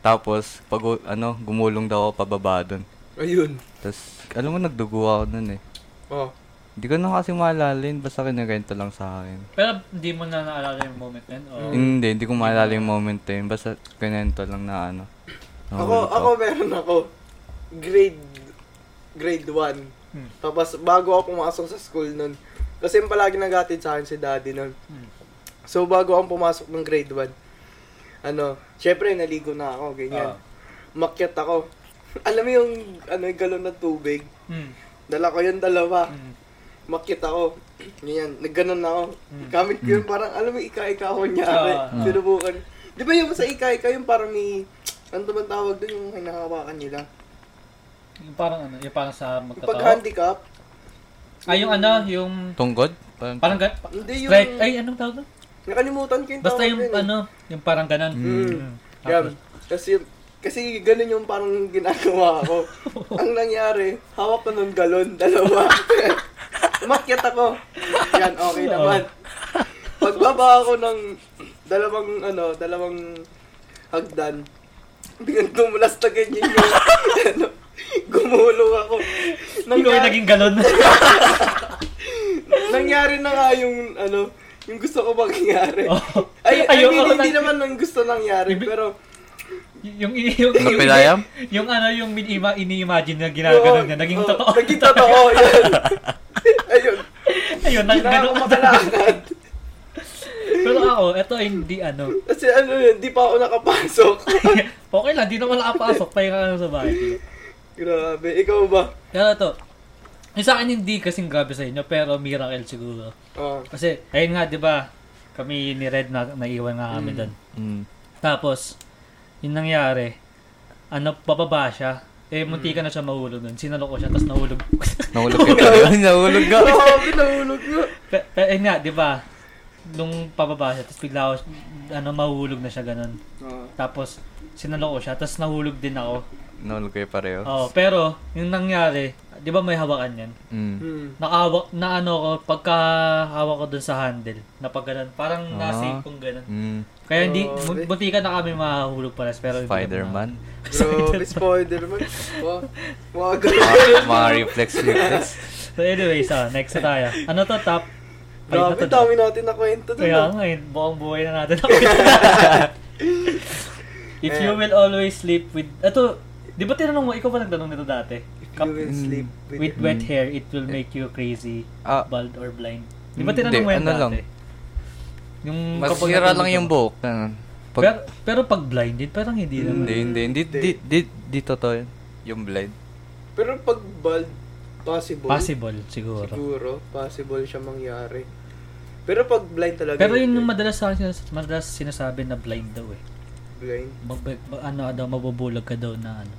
Tapos, pag, ano, gumulong daw ako pababa dun. Ayun. Tapos, alam mo, nagdugo ako nun eh. Oo. Hindi ko na kasi maalala yun, basta kinagento lang sa akin. Pero hindi mo na naalala yung moment na yun? O, Hindi, hindi ko maalala yung moment na yun, basta kinento lang na ano. Ako, nahulog ako meron ako. Grade, grade 1. Hmm. Tapos, bago ako pumasok sa school nun, kasi yung palagi nagatid sa akin si daddy nun. Hmm. So, bago ako pumasok ng grade 1, ano, syempre, naligo na ako, ganyan. Ah. Makyat ako. [LAUGHS] Alam mo yung, ano, yung galon ng tubig? Hmm. Dala ko yung dalawa. Hmm. Makyat ako. Ganyan, nagganon na ako. Mm. Gamit ko yun, parang, alam mo, ika-ika ako nyari. Ah. Sinubukan. Di ba yung sa ika-ika, yung parang may, ano ba tawag doon, yung hinahawakan nila? Yung parang ano, yung parang sa Yung magkatawa. pag-handicap, Ah, yung ano, yung... Tunggod? Parang, Parang gan... Hindi yung- Straight. Ay, anong tawag doon? nakalimutan ko yung Basta tawag yung yun eh. ano, yung parang ganon. Mm. Mm. Yan. Tapos, Kasi, kasi ganun yung parang ginagawa ko. [LAUGHS] Ang nangyari, hawak ko ng galon, dalawa. [LAUGHS] Makyat ako. Yan, okay naman. Pagbaba ako ng dalawang, ano, dalawang hagdan, biglang dumulas na ganyan yung, [LAUGHS] ano, gumulong ako. ikaw yung naging galon. nangyari na nga yung, ano, yung gusto ko mangyari. Oh. Ay, I Ayoko mean, hindi na- naman ang gusto nangyari, pero, yung, yung, yung, yung, yung, ano, yung ini- ini-imagine na ginaganon niya, naging Oo, totoo. Naging totoo, [LAUGHS] yan. Ayun. Ayun, nag, Hindi na ako ganun. makalakad. Pero ako, eto hindi ano. Kasi ano yun, di pa ako nakapasok. [LAUGHS] okay lang, di naman nakapasok. Pahinga ka lang sa bahay. Grabe, ikaw ba? Pero ito, yung sa akin hindi kasing grabe sa inyo, pero miracle siguro. Oh. Kasi, ayun nga, di ba, kami ni Red na naiwan nga kami Mm. doon. mm, Tapos, yung nangyari, ano, bababa siya. Eh, munti ka na siya mahulog doon. Sinalo ko siya, tapos nahulog. [LAUGHS] nahulog ka [LAUGHS] talaga. nahulog ka. Grabe, nahulog nga. Pe- pe- ayun nga, di ba, nung pababa siya, tapos bigla ako, ano, mahulog na siya ganun. Oh. Tapos, sinalo ko siya, tapos nahulog din ako. Nahulog kayo pareho. Oh, pero, yung nangyari, di ba may hawakan yan? Mm. Hmm. Nakahawak, na ano ko, pagka hawak ko dun sa handle, na pag ganun, parang Ah. nasa kong ganun. Mm. Kaya hindi, Oh, bu- buti ka na kami mahulog pares, pero Spider-Man. [LAUGHS] Grabe, Spider-Man. Wow. Wow, mga, [LAUGHS] mga reflex reflex. So anyways, ah, next na tayo. Ano to, top Grabe, na dami natin na kwento dun. Kaya ah. nga, eh, buong buhay na natin [LAUGHS] ako. If you will always sleep with... Ito, di ba tinanong mo, ikaw ba nagtanong nito dati? If Kap- you will sleep with, with wet hair, it will make you crazy, Ah, bald, or blind. Di ba Hindi, tinanong mo yan ano dati? lang. Yung masira lang yung buhok. Ganun. Pag, Pero, pero pag blinded, parang hindi naman. hindi, hindi, hindi, di, di, di, totoo yun. Yung blind. Pero pag bald, possible. Possible, siguro. Siguro, possible siya mangyari. Pero pag blind talaga. Pero yun yung madalas sa akin, madalas sinasabi na blind daw eh. Blind. Mag, mag- ano daw, mabubulag ka daw na ano.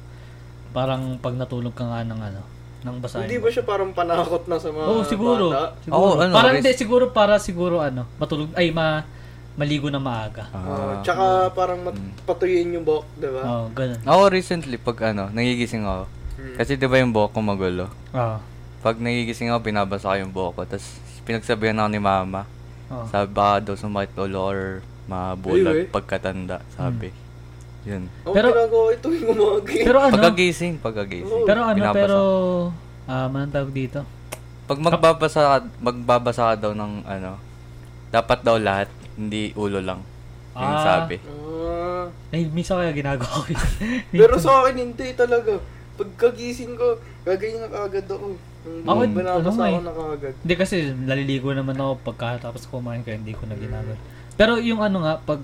Parang pag natulog ka nga ng ano, ng basahin. Hindi ba siya parang panakot na sa mga Oo, siguro. bata? siguro. Oo, ano, parang hindi, siguro para siguro ano, matulog, ay ma, maligo na maaga. Ah, Ah. tsaka parang mat- Mm. patuyin yung buhok, di ba? Oo, ganun. Ako recently, pag ano, nagigising ako. Hmm. Kasi di ba yung buhok ko magulo? Oo. Pag nagigising ako, binabasa ko yung buhok ko. Tapos pinagsabihan ako ni mama. Oo. Sabi baka daw sumakit ulo or Ay, mabulag pagkatanda. Sabi. Yun. Pero- ginagawa ito yung umaga. eh. Pero ano, Pagkagising, pagkagising. Oo. pero ano, binabasa. pero, ah, manang tawag dito? Pag magbabasa, ka- magbabasa ka daw ng ano, dapat daw lahat, hindi ulo lang. Yung Ah. sabi. Ah, Ay, minsan kaya ginagawa ko yun. [LAUGHS] pero sa akin hindi talaga. Pagkagising ko, gagayin na kagad ako. Ako, Ako, binabasa ano ako eh. na kagad. Hindi kasi naliligo naman ako pagkatapos kumain kaya hindi ko na ginagawa. Pero yung ano nga, pag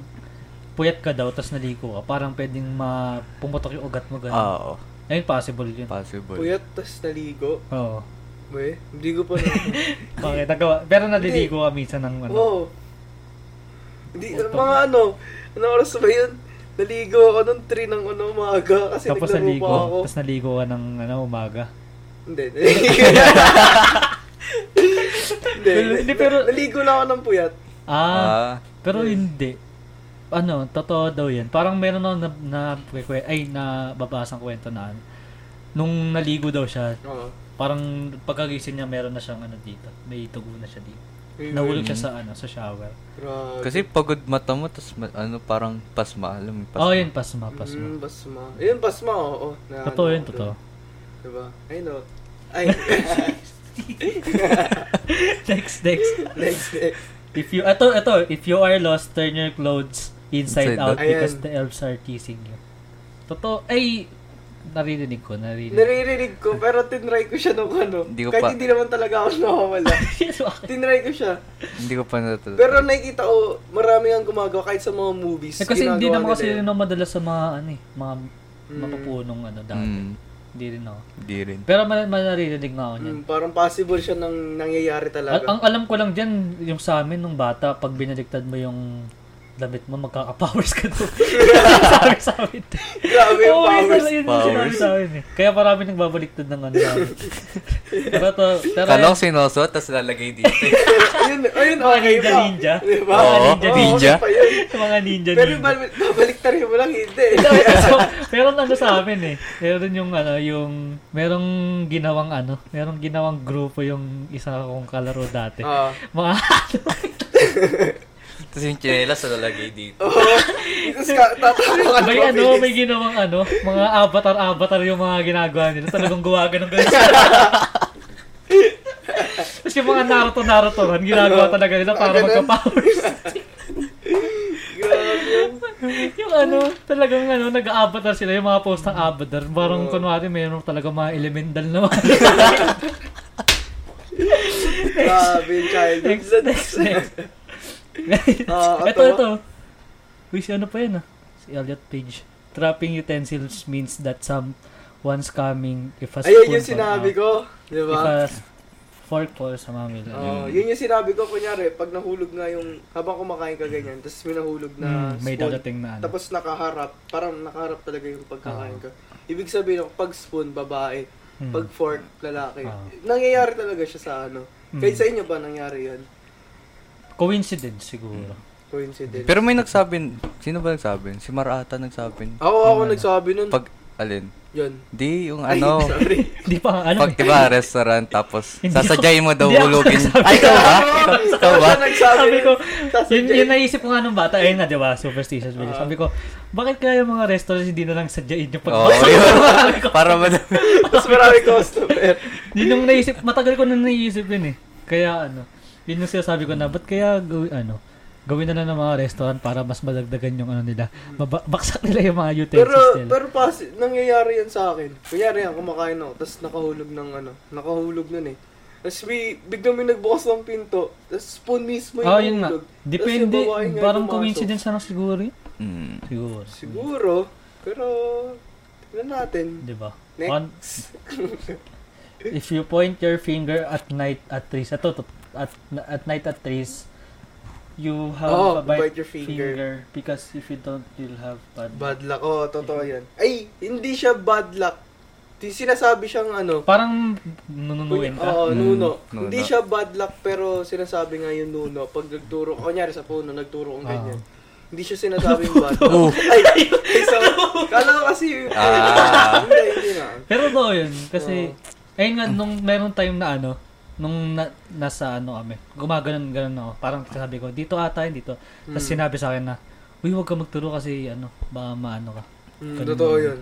puyat ka daw tapos naligo ka, parang pwedeng ma pumutok yung ugat mo ganun. Ah, Oo, Ayun, possible yun. possible. Puyat, tas naligo. Oo. We, hindi ko pa na. [LAUGHS] Bakit? Nagawa. Pero naliligo ka minsan ng ano. Oo. Hindi, mga ano, ano oras ba yun? Naligo ako nung 3 ng ano, umaga kasi tapos naglaro naligo. pa ako. Tapos naligo ka ng ano, umaga. Hindi, naligo. [LAUGHS] hindi, Pero- hindi, pero- naligo na ako ng puyat. Ah, Ah, pero hindi. Ano, totoo daw yan. Parang meron na, na, kwe- ay, na babasang kwento na ano. Nung naligo daw siya, Oo. parang pagkagising niya meron na siyang ano dito. May tugo na siya dito. Ayun. Nahulog siya sa ano, sa shower. Grabe. kasi pagod mata mo, tapos ano, parang pasma. Alam mo, pasma. Oh, yun, pasma, pasma. Mm, basma. Ayun, basma, oo. Na, Totoo ano, yun, totoo. Diba? Ayun, o. Ay, [LAUGHS] next, next. next, next. If you, ito, ito, if you are lost, turn your clothes inside Inside out out. because Ayan. the elves are teasing you. Totoo, ay, naririnig ko, naririnig. Naririnig ko, pero tinry ko siya nung ano. Hindi ko Kahit pa- hindi naman talaga ako nawawala. [LAUGHS] Tinry ko siya. Hindi ko pa natulog. Pero nakikita ko, marami ang gumagawa kahit sa mga movies. Eh, kasi hindi naman kasi yun. madalas sa mga, ano eh, mga Mm. mapupunong ano dati. Mm, Hindi rin ako. di rin. Pero man, man naririnig nga ako niyan. Mm, parang possible siya nang nangyayari talaga. Al- ang alam ko lang dyan, yung sa amin nung bata, pag binaliktad mo yung damit mo, magkaka-powers ka doon. [LAUGHS] sabi sa amin. Grabe yung Oo, yun powers. yun sinabi Powers. sa amin eh. Kaya marami nang babaliktad ng ano namin. pero to, pero Kalong sinosot, tapos lalagay dito. [LAUGHS] ayun, ayun, Mga okay ninja, pa. ninja. Diba? Oo, Oo, ninja. okay pa yun. mga ninja Pero ninja. ba- babaliktarin mo lang, hindi. [LAUGHS] so, meron ano sa amin eh. Meron yung ano, yung merong ginawang ano, merong ginawang grupo yung isa kong kalaro dati. Oo. Mga tapos yung chinelas, lalagay dito. [LAUGHS] Oo. Tapos ka- may ano, may ginawang ano, mga avatar-avatar yung mga ginagawa nila. Talagang gawa ganun ganun. Tapos yung mga Naruto-Naruto ran, ginagawa talaga nila para magka-powers. Yung ano, talagang ano, nag-avatar sila, yung mga post ng avatar. Parang Oo. kunwari, mayroon talaga mga elemental na mga. Grabe childhood. next, next, next. [LAUGHS] Ah, ito, ito. Uy, si ano pa yan ah? Si Elliot Page. Trapping utensils means that someone's coming if a Ayun yung sinabi ko. Di If ba? a fork falls sa mamil. Oo, yun yung sinabi ko, kunyari, pag nahulog nga yung, habang kumakain ka ganyan, tapos may nahulog na Hmm, may spoon, dadating na ano. tapos nakaharap, parang nakaharap talaga yung pagkakain ka. Ibig sabihin, pag spoon, babae, Hmm. pag fork, lalaki. Ah. Nangyayari talaga siya sa ano. Hmm. Kahit sa inyo ba nangyari yan? Coincidence siguro. Coincidence. Pero may nagsabi, sino ba nagsabi? Si Marata nagsabi. ako, ako Ano? nagsabi nun. Pag, alin? Yan. Di, yung Ay, ano, [LAUGHS] sorry. Di pa nga, ano pag diba restaurant, tapos Hindi sasadyain mo daw Hindi ako hulugin. nagsabi. Ay, ikaw ba? Oo, Ikaw ba? Sabi ko, yun, yun- yun naisip ko nga nung bata, ayun na, di ba, superstitious. Ah. Sabi ko, bakit kaya yung mga restaurants hindi na lang sadyain yung Oo, pagbasa? yun. [LAUGHS] Para madami. Tapos marami customer. Yun yung naisip, matagal ko na naisip yun eh. Kaya ano, Yun yung sinasabi ko na, ba't kaya gawin, ano, gawin na lang ng mga restaurant para mas madagdagan yung ano nila. Maba- baksak nila yung mga utensils Pero, nila. pero pas, nangyayari yan sa akin. Kunyari yan, kumakain ako, tapos nakahulog ng ano, nakahulog nun eh. Tapos may, biglang may nagbukas ng pinto, tapos spoon mismo yung Ah, yun nga. nahulog. Depende. nga Parang coincidence na lang siguro yun. Mm. Siguro. Siguro, pero, tignan natin. Di ba? Next. On- [LAUGHS] if you point your finger at night at trees, ito, to, at, at night at trees, you have Oh, a bite, bite your finger. because if you don't, you'll have bad. Bad luck. Oo, totoo yan. Ay, hindi siya bad luck. Di sinasabi siyang ano, Parang nununuin ka. Oo, Mm, nuno. nuno. Hindi siya bad luck pero sinasabi nga yung nuno. Pag nagturo, kunyari sa puno, nagturo kong Ah. ganyan. Hindi siya sinasabing [LAUGHS] bad luck. Ay, ay, so, [LAUGHS] kala ko kasi, Ah. hindi, hindi na. Pero totoo yun. Kasi, ayun nga, nung meron time na ano, nung na, nasa ano kami, gumaganon ganon ako. Parang sabi ko, dito ata yun, dito. Tapos Mm. sinabi sa akin na, uy, huwag ka magturo kasi ano, baka maano ka. Mm, Ganun. totoo yun.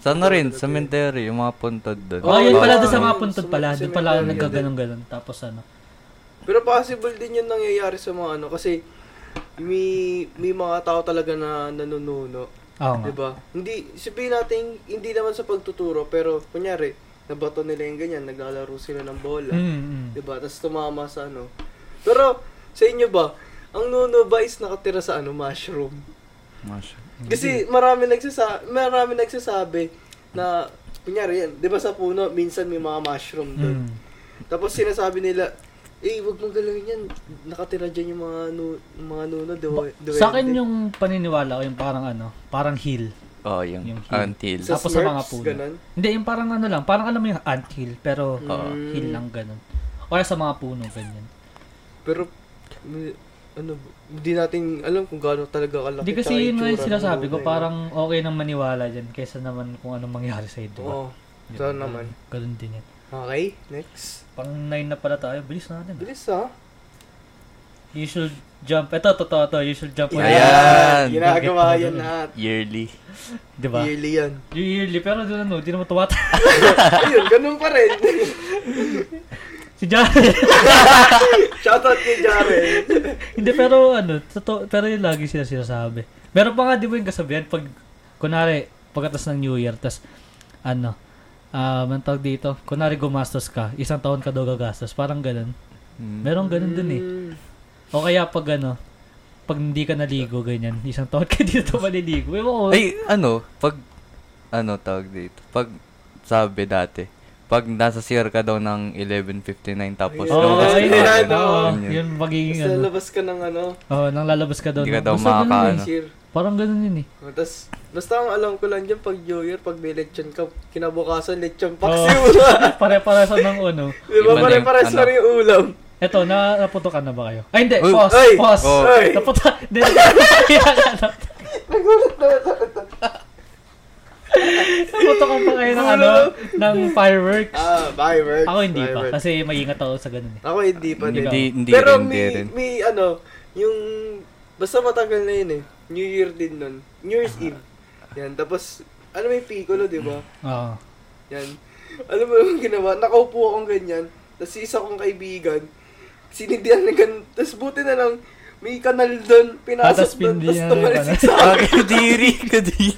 Sana rin, cemetery, yung mga puntod doon. Oh, yun pala oo, doon sa mga puntod sa pala. Doon pala cemetery nagkaganon-ganon. Tapos ano. Pero possible din yun nangyayari sa mga ano. Kasi, may, may mga tao talaga na nanununo. Oo nga. Diba? Hindi, sabihin natin, hindi naman sa pagtuturo, pero, kunyari, nabato nila yung ganyan, naglalaro sila ng bola. Mm, mm. Diba? Tapos tumama sa ano. Pero, sa inyo ba, ang nuno ba is nakatira sa ano, mushroom? Masya. Kasi marami nagsasa marami nagsasabi na kunyari yan, 'di ba sa puno minsan may mga mushroom doon. Mm. Tapos sinasabi nila, "Eh, wag mong galawin yan. Nakatira diyan yung mga nu- mga nuno duwe, duwende." Sa akin yung paniniwala ko yung parang ano, parang hill. Oh, yung, Yung hill. until. sa tapos sa mga Smurfs, puno. ganun. Hindi, yung parang ano lang, parang alam mo yung ant hill, pero Mm. hill lang ganun. O kaya sa mga puno, ganyan. Pero may- ano, hindi natin alam kung gaano talaga kalaki. Hindi kasi tsaka yun nga yung itsura ng sinasabi ko, parang okay nang maniwala dyan kaysa naman kung anong mangyari sa no? ito. Oo. Di so ba? naman. Ganun din yan. Okay, next. Pang 9 na pala tayo, bilis natin. ah. Bilis ah. You should jump. Ito, totoo to. You should jump. Ayan. Ginagawa yan lahat. Yearly. Di ba? Yearly yan. Yung yearly, pero doon ano, di naman tumata. [LAUGHS] Ayun, ganun pa rin. [LAUGHS] si Jared. [LAUGHS] Shoutout kay Jaren. Hindi, pero ano, totoo, pero yung lagi sila sinasabi. Meron pa nga di ba yung kasabihan, pag, kunwari, pagkatas ng New Year, tas, ano, um, ang tawag dito, kunwari gumastos ka, isang taon ka daw gagastos, parang ganun. Mm. Meron ganun dun eh. O kaya pag ano, pag hindi ka naligo, ganyan, isang taon ka [LAUGHS] dito maliligo. Ewan ko. Ay, ano, pag, ano tawag dito? Pag, sabi dati, pag nasa CR ka daw ng 11.59 tapos. Oo, lumabas ka Ayan, agad. oo, Yun yun. yun magiging Tapos ano. lalabas ka ng ano, Oo, nang lalabas ka daw. Hindi ka daw makakaano. Parang ganun yun eh. Oh, Tapos, basta ang alam ko lang dyan, pag New Year, pag may lechon ka, kinabukasan lechon paksiw. [LAUGHS] Pare-pareso ng ano. Di ba? Iba na yung Pare-pares ano. na rin yung ulam. Eto, na naputokan na ba kayo? Ay, hindi. Uy, pause. ay, pause. oh. ay. Naputokan. Hindi. Nagulat na ito. Naputokan pa kayo ng ano, ng fireworks. Ah, fireworks. Ako hindi pa. fireworks. Kasi maingat ako sa ganun eh. Ako hindi pa din. Hindi, hindi Pero rin, hindi may, rin. may ano, yung, basta matagal na yun eh. New Year din nun. New Year's Eve. Yan, tapos, ano may piccolo, di ba? Oo. Yan. Alam mo yung ginawa? Nakaupo akong ganyan. Tapos isa kong kaibigan, sinindihan na ganun. Tapos buti na lang, may kanal doon, Ah, pinasok tas doon, tapos na tumalisik sa Ah, akin. [LAUGHS] kadiri, kadiri.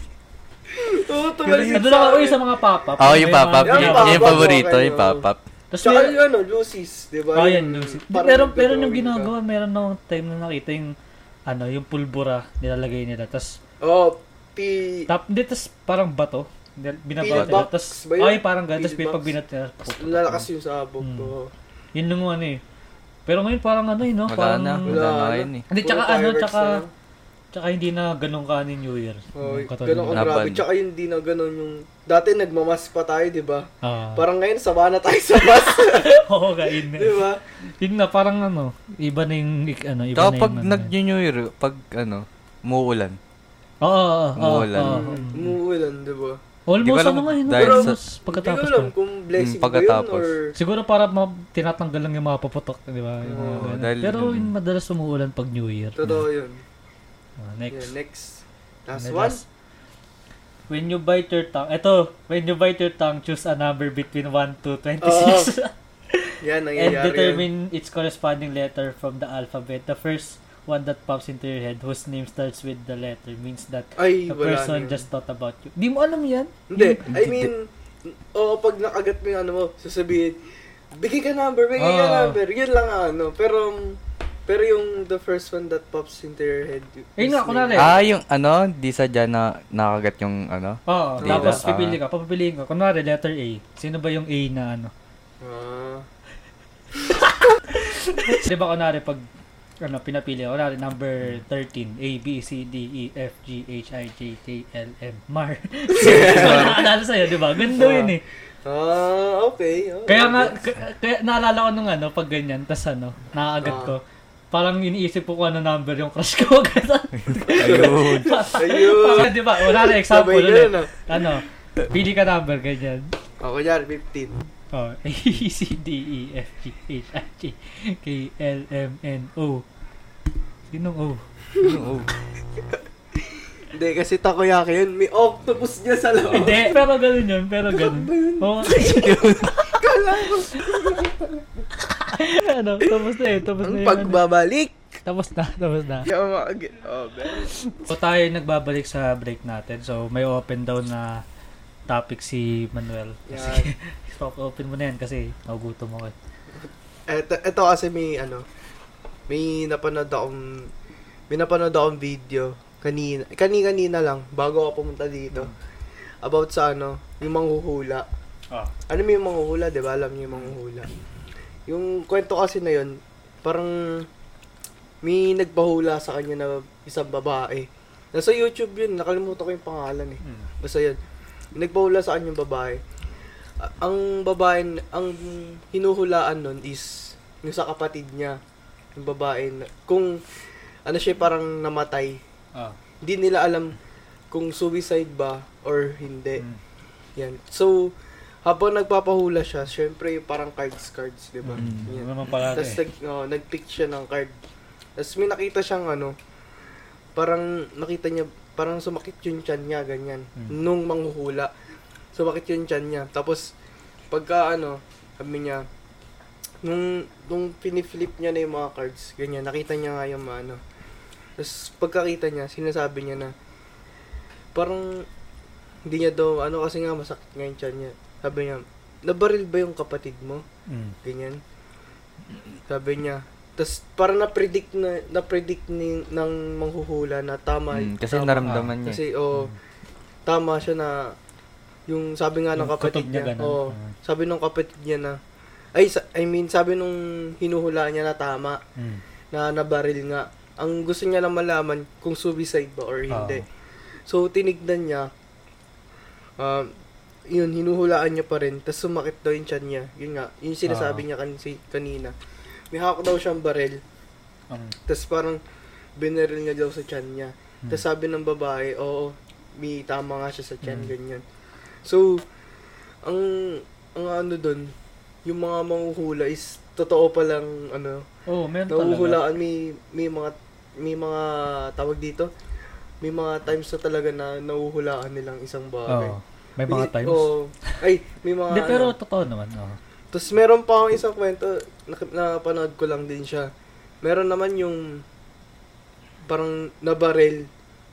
Oo, tumalisik Ano sa akin. yung sa mga pop-up. Oo, yung pop-up. Yung Yung, pop-up, yung paborito, yung pop-up. Tapos Tsaka yung ano, Lucy's, di ba? oh, Yung yan, Lucy. parang Pero, pero yung ginagawa, meron akong time na nakita yung, ano, yung pulbura nilalagay nila. Tapos, Oo, pi... tap, hindi, tapos parang bato. Binabato nila. Tapos, ay, parang ganun. Tapos, pag binat nila, Lalakas yung sabog Hmm. ko. Yun yung ano eh. Pero ngayon parang ano eh, no? Wala parang, na, wala na yun eh. Hindi, tsaka ano, tsaka, na. tsaka hindi na ganun ka ni New Year. Oh, ganun ka grabe. Tsaka yung di na ganun yung... Dati nagmamas pa tayo, di ba? Ah. Parang ngayon, sama na tayo sa mas. [LAUGHS] Oo, kain na. di ba? Yun na, parang ano, iba na yung, ano, iba Tsaka na pag yung, ano, nag-New Year, pag ano, muulan. Oo, oo, oo, Umuulan. oo. Mm, di ba? Almost alam ano nga yun, dahil pero sa- mas Hindi pagkatapos ko alam kung blessing Mm, ba yun pagkatapos. or... Siguro para ma- tinatanggal lang yung mga paputok, di ba? Yung mga ganun. dahil- pero yung madalas umuulan pag New Year. Totoo yun. Ah, next. Yeah, next. Last And one. last. When you bite your tongue, eto, when you bite your tongue, choose a number between 1 to 26. Yan, [LAUGHS] and nangyayari yan. determine its corresponding letter from the alphabet. The first one that pops into your head whose name starts with the letter means that Ay, the person just thought about you. Di mo alam yan? Hindi, I mean, oo, pag nakagat mo yung ano mo, sasabihin, bigay ka number, bigay ka Oo. number. Yun lang ang ano. Pero, pero yung the first one that pops into your head. Ayun nga, kunwari. Ah, yung ano, di sadya na nakagat yung ano. Oo, Dila. tapos Ah. pipili ka, papipiliin ko. Kunwari, letter A. Sino ba yung A na ano? Ah. Di ba kunwari, pag ano, pinapili, kunwari, number 13, A, B, C, D, E, F, G, H, I, J, K, L, M, Mar. [LAUGHS] Nakaalala sa'yo, di ba? Ganda yun eh. Ah, okay. okay. Kaya nga, k- kaya naalala ko nung ano, pag ganyan, tas ano, nakaagat Ah. ko. Parang iniisip ko kung ano number yung crush ko. [LAUGHS] Ayun. Ayun. di ba? Wala na example ulit. ah. Ano, pili ka number, ganyan. O, kunyari, 15. Oh, [LAUGHS] A, C, D, E, F, G, H, I, J, K, L, M, N, O. Sinong O? Oo. [LAUGHS] Hindi, kasi takoyaki yun. May octopus niya sa loob. Hindi, pero ganun yun, pero ganun. ba yun? Oo. [LAUGHS] Kala ko. [LAUGHS] ano, tapos na eh, tapos na Ang yun. pagbabalik. Tapos na, tapos na. Oh. So tayo nagbabalik sa break natin. So may open daw na topic si Manuel. Kasi, stop open mo na yan kasi nagugutom ako. eh. Eto, eto kasi may ano, may napanood akong, may napanood akong video kanina, kani-kanina lang, bago ako pumunta dito. About sa ano, yung manghuhula. Ah. Ano yung manghuhula, di ba? Alam niyo yung manghuhula. Yung kwento kasi na yun, parang may nagpahula sa kanya na isang babae. Nasa YouTube yun, nakalimutan ko yung pangalan eh. Hmm. Basta yun. Nagpahula sa kanyang babae. A- ang babae, ang hinuhulaan nun is yung sa kapatid niya. Yung babae. Na, kung ano siya parang namatay. Ah. Hindi nila alam kung suicide ba or hindi. Mm. Yan. So, habang nagpapahula siya, syempre parang cards cards, di ba? Mm. Yan. Naman pala Tapos eh. nag, oh, nag-pick siya ng card. Tapos may nakita siyang ano, parang nakita niya, parang sumakit yung tiyan niya, ganyan. Hmm. Nung manghuhula. Sumakit yung tiyan niya. Tapos, pagka ano, sabi niya, nung, nung piniflip niya na yung mga cards, ganyan, nakita niya nga yung mga ano. Tapos, pagkakita niya, sinasabi niya na, parang, hindi niya daw, ano kasi nga masakit nga yung tiyan niya. Sabi niya, nabaril ba yung kapatid mo? Mm. Ganyan. Sabi niya. Tapos parang na-predict na na-predict ni ng manghuhula na tama. Mm, kasi tama- naramdaman niya. Kasi oh, tama siya na yung sabi nga ng kapatid niya niya. oh, sabi ng kapatid niya na ay sa- I mean sabi nung hinuhulaan niya na tama Mm. na nabaril nga. Ang gusto niya lang malaman kung suicide ba or hindi. So tinignan niya um yun, hinuhulaan niya pa rin. Tapos sumakit daw yung tiyan niya. Yun nga, yung sinasabi Ah. niya kan kanina. May hawak daw siyang barel. Um, Tapos parang binaril niya daw sa tiyan niya. Hmm. Tapos sabi ng babae, oo, may tama nga siya sa tiyan, Hmm. ganyan. So, ang, ang ano dun, yung mga manghuhula is totoo pa lang, ano, oh, meron talaga. may, may mga, may mga tawag dito, may mga times na talaga na nahuhulaan nilang isang bagay. Oo. May mga May- times. oo. ay, may mga, Hindi, pero ano, totoo naman. Oh. tapos meron pa akong isang kwento, nak- napanood ko lang din siya. Meron naman yung parang nabarel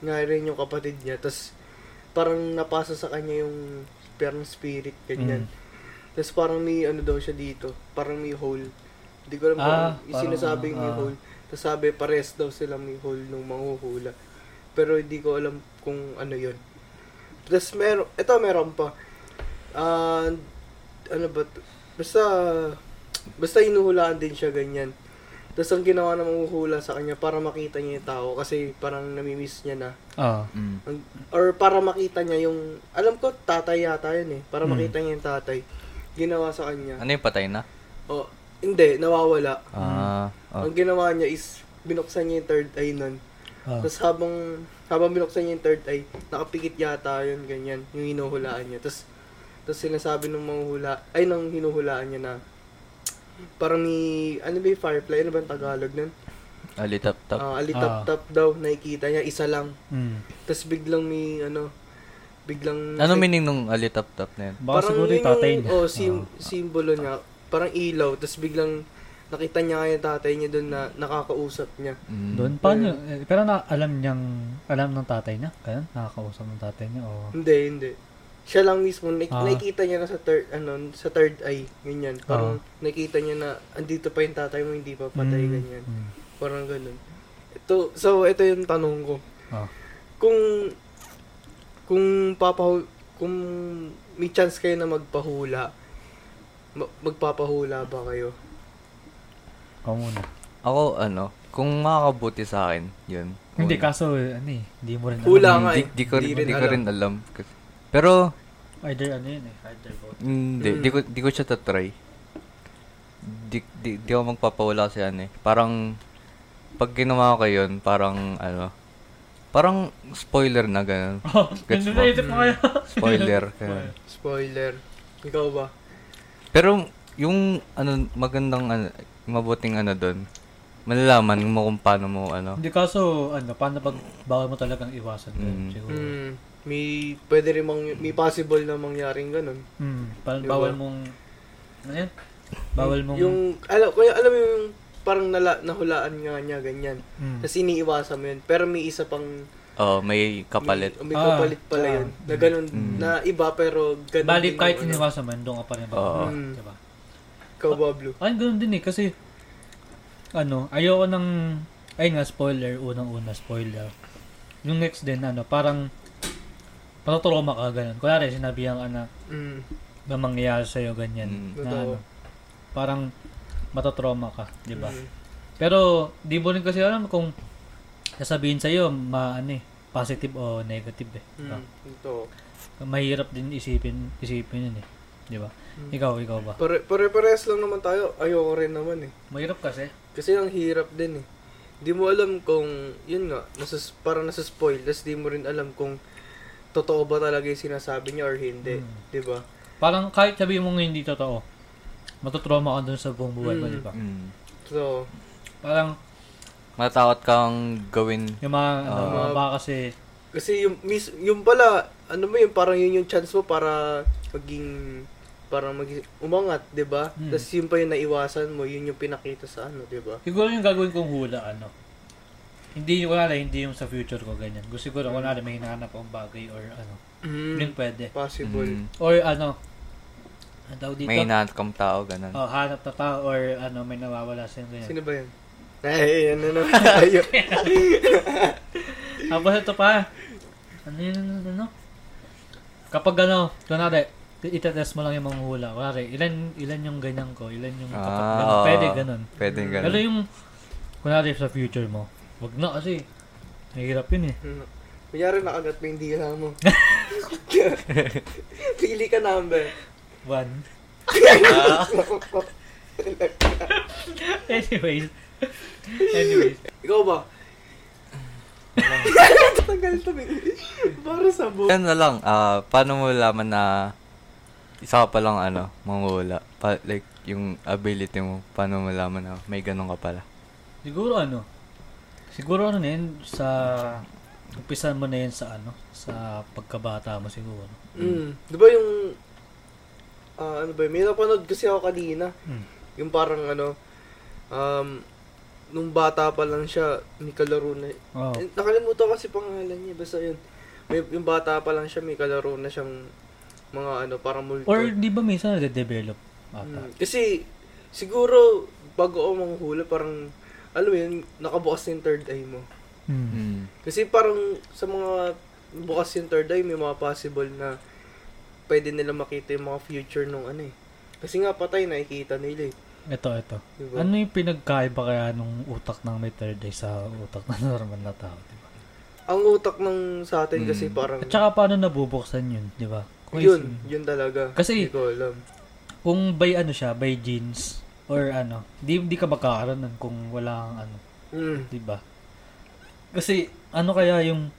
nga rin yung kapatid niya. Tapos parang napasa sa kanya yung parang spirit, ganyan. Mm. Tapos parang may ano daw siya dito, parang may hole. Hindi ko alam kung Ah, yung parang, sinasabing may ah. hole. Tapos sabi, pares daw sila may hole nung manghuhula. Pero hindi ko alam kung ano yon Tapos meron, ito meron pa. Ah, ano ba, to? basta, basta inuhulaan din siya ganyan. Tapos ang ginawa ng manghuhula sa kanya para makita niya yung tao kasi parang namimiss niya na. Oo. Mm. Ang- Or para makita niya yung, alam ko tatay yata yun eh. Para Hmm. makita niya yung tatay. Ginawa sa kanya. Ano yung patay na? Oh, hindi, nawawala. Ah, oh. Ang ginawa niya is, binuksan niya yung third eye nun. Oh. Tapos habang, habang binuksan niya yung third eye, nakapikit yata yun, ganyan, yung hinuhulaan niya. Tapos, tapos sinasabi ng manghula, ay, nang hinuhulaan niya na, parang ni, ano ba yung firefly? Ano ba ang Tagalog nun? Alitap-tap. Ah, alitap-tap daw, nakikita niya, isa lang. Mm. Tapos biglang may, ano, biglang... ano meaning nung alitap-tap na yun? Baka siguro yun yung tatay niya. Oh, sim- Oo. simbolo niya. parang ilaw, tapos biglang nakita niya yung tatay niya doon na nakakausap niya. Mm. Doon, paano, eh, pero na, alam niyang, alam ng tatay niya? Kaya, nakakausap ng tatay niya, o... Hindi, hindi. Siya lang mismo, nak- Ah. nakikita niya na sa third, ano, sa third eye, ganyan. Parang nakita niya na, andito pa yung tatay mo, hindi pa patay, Mm, ganyan. mm. Parang ganun. Ito, so, ito yung tanong ko. Ah. Kung, kung papahu, kung may chance kayo na magpahula, ma- magpapahula ba kayo? Ikaw muna. Ako, ano, kung makakabuti sa akin, yun. Hindi, Una. kaso, ano eh, hindi mo rin Hula alam. nga di, eh. di ko, Di di, rin ko alam. rin alam. Pero, Either ano yun eh, either both. hindi, Mm. di, ko, di ko siya tatry. Di, di, di ako magpapawala kasi ano eh. Parang, pag ginawa ko yun, parang, ano, parang spoiler na ganun. [LAUGHS] Oh, Gets hindi mo? naisip ko kaya. Spoiler. [LAUGHS] ganun. Spoiler. Ikaw ba? Pero, yung, ano, magandang, ano, mabuting ano doon, malalaman mo kung paano mo, ano, Hindi kaso, ano, paano pag bawal mo talagang iwasan yun, Mm. siguro. Hmm, may, pwede rin mang, may possible na mangyaring ganun. Hmm, parang Diba? bawal mong, ano yan? Bawal mong, Yung, alam, kaya alam mo yung parang nala, nahulaan nga niya, ganyan. Hmm. Tapos iniiwasan mo yun. Pero may isa pang, oh, may kapalit. may, may Ah, kapalit pala ah. yun. Na ganun, Mm. na iba pero ganun Bali, din kahit yung ano. iniwasan mo, doon ka pa rin ba? Oo. Mm. Diba? Ikaw ba, Blue? Ay, ganun din eh, kasi, ano, ayoko ng, ay nga, spoiler, unang-una, spoiler. Yung next din, ano, parang, patutroma ka, ganun. Kunwari, sinabi ang anak, Mm. na mangyayari sa'yo, ganyan. Mm. Na, ano, parang, matotrauma ka, di ba? Mm. Pero, di mo rin kasi alam kung sasabihin sa'yo, ma, ano eh, positive o negative eh. Mm. Ito. Mahirap din isipin, isipin yun eh. Di ba? Mm. Ikaw, ikaw ba? Pare, pare-pares lang naman tayo. Ayoko rin naman eh. Mahirap kasi. Kasi ang hirap din eh. Di mo alam kung, yun nga, nasas, parang nasa-spoil. Tapos di mo rin alam kung totoo ba talaga yung sinasabi niya or hindi. Mm. Di ba? Parang kahit sabihin mo hindi totoo, matutrauma ka dun sa buong buhay mo, Mm. di ba? Mm. So, Parang, Matakot kang gawin. yung mga, ano, Ah. mga baka kasi, kasi yung, mis, yung pala, ano mo yun, parang yun yung chance mo para maging, parang maging umangat, di ba? Mm. Tapos yun pa yung naiwasan mo, yun yung pinakita sa ano, di ba? siguro yung gagawin kong hula, ano, hindi, wala, hindi yung sa future ko, ganyan. Gusto siguro, kunwari may hinahanap akong bagay or ano, Mm. yun pwede. Possible. Mm. Or ano daw dito? May hinahanap kang tao, ganun. Oh, hanap na tao or ano, may nawawala sa ganyan. Sino ba yun? Ay, ano [LAUGHS] na. Ayun. Tapos ito pa. Ano yun, ano, ano? Kapag ano, kunwari, itetest mo lang yung mga hula. Kunwari, ilan, ilan yung ganyan ko, ilan yung kapag Ah, ganun. Pwede ganun. Pwede ganun. Pero yung, kunwari sa future mo, wag na kasi, mahirap yun eh. Kunyari nakagat mo yung dila mo. [LAUGHS] [LAUGHS] Pili ka number. One. [LAUGHS] anyways. anyways. Ikaw ba? Tagal [LAUGHS] to Para sa. Yan na lang, ah, paano mo laman na isa ka palang ano, manghula? Pa, like, yung ability mo, paano mo laman na may ganun ka pala? Siguro ano, siguro ano na yun, sa, umpisan mo na yun sa ano, sa pagkabata mo siguro. Mm. Di ba yung, ah, ano ba yun? May napanood kasi ako kanina. Mm. Yung parang ano, um, nung bata pa lang siya, may kalaro na. Oh. Eh, nakalimutan kasi pangalan niya. Basta yun. May, yung bata pa lang siya, may kalaro na siyang mga ano, parang multo. Or di ba minsan nade-develop ata? Mm. Kasi, siguro, bago ako manghula, parang, alam mo yun, nakabukas yung third eye mo. Hmm. Mm. Kasi parang sa mga bukas yung third eye, may mga possible na pwede nila makita yung mga future nung ano eh. Kasi nga patay, nakikita nila eh. Ito, ito. Diba? Ano yung pinagkaiba kaya nung utak ng may third eye sa utak ng [LAUGHS] normal na tao, di ba? Ang utak ng sa atin kasi Mm. parang, At saka paano nabubuksan yun, di ba? Kung yun, is- yun talaga. Kasi- Hindi ko alam. Kung by ano siya, by genes, or ano, di, di ka magkakaroon nun kung wala kang ano, Mm. di ba? Kasi, ano kaya yung,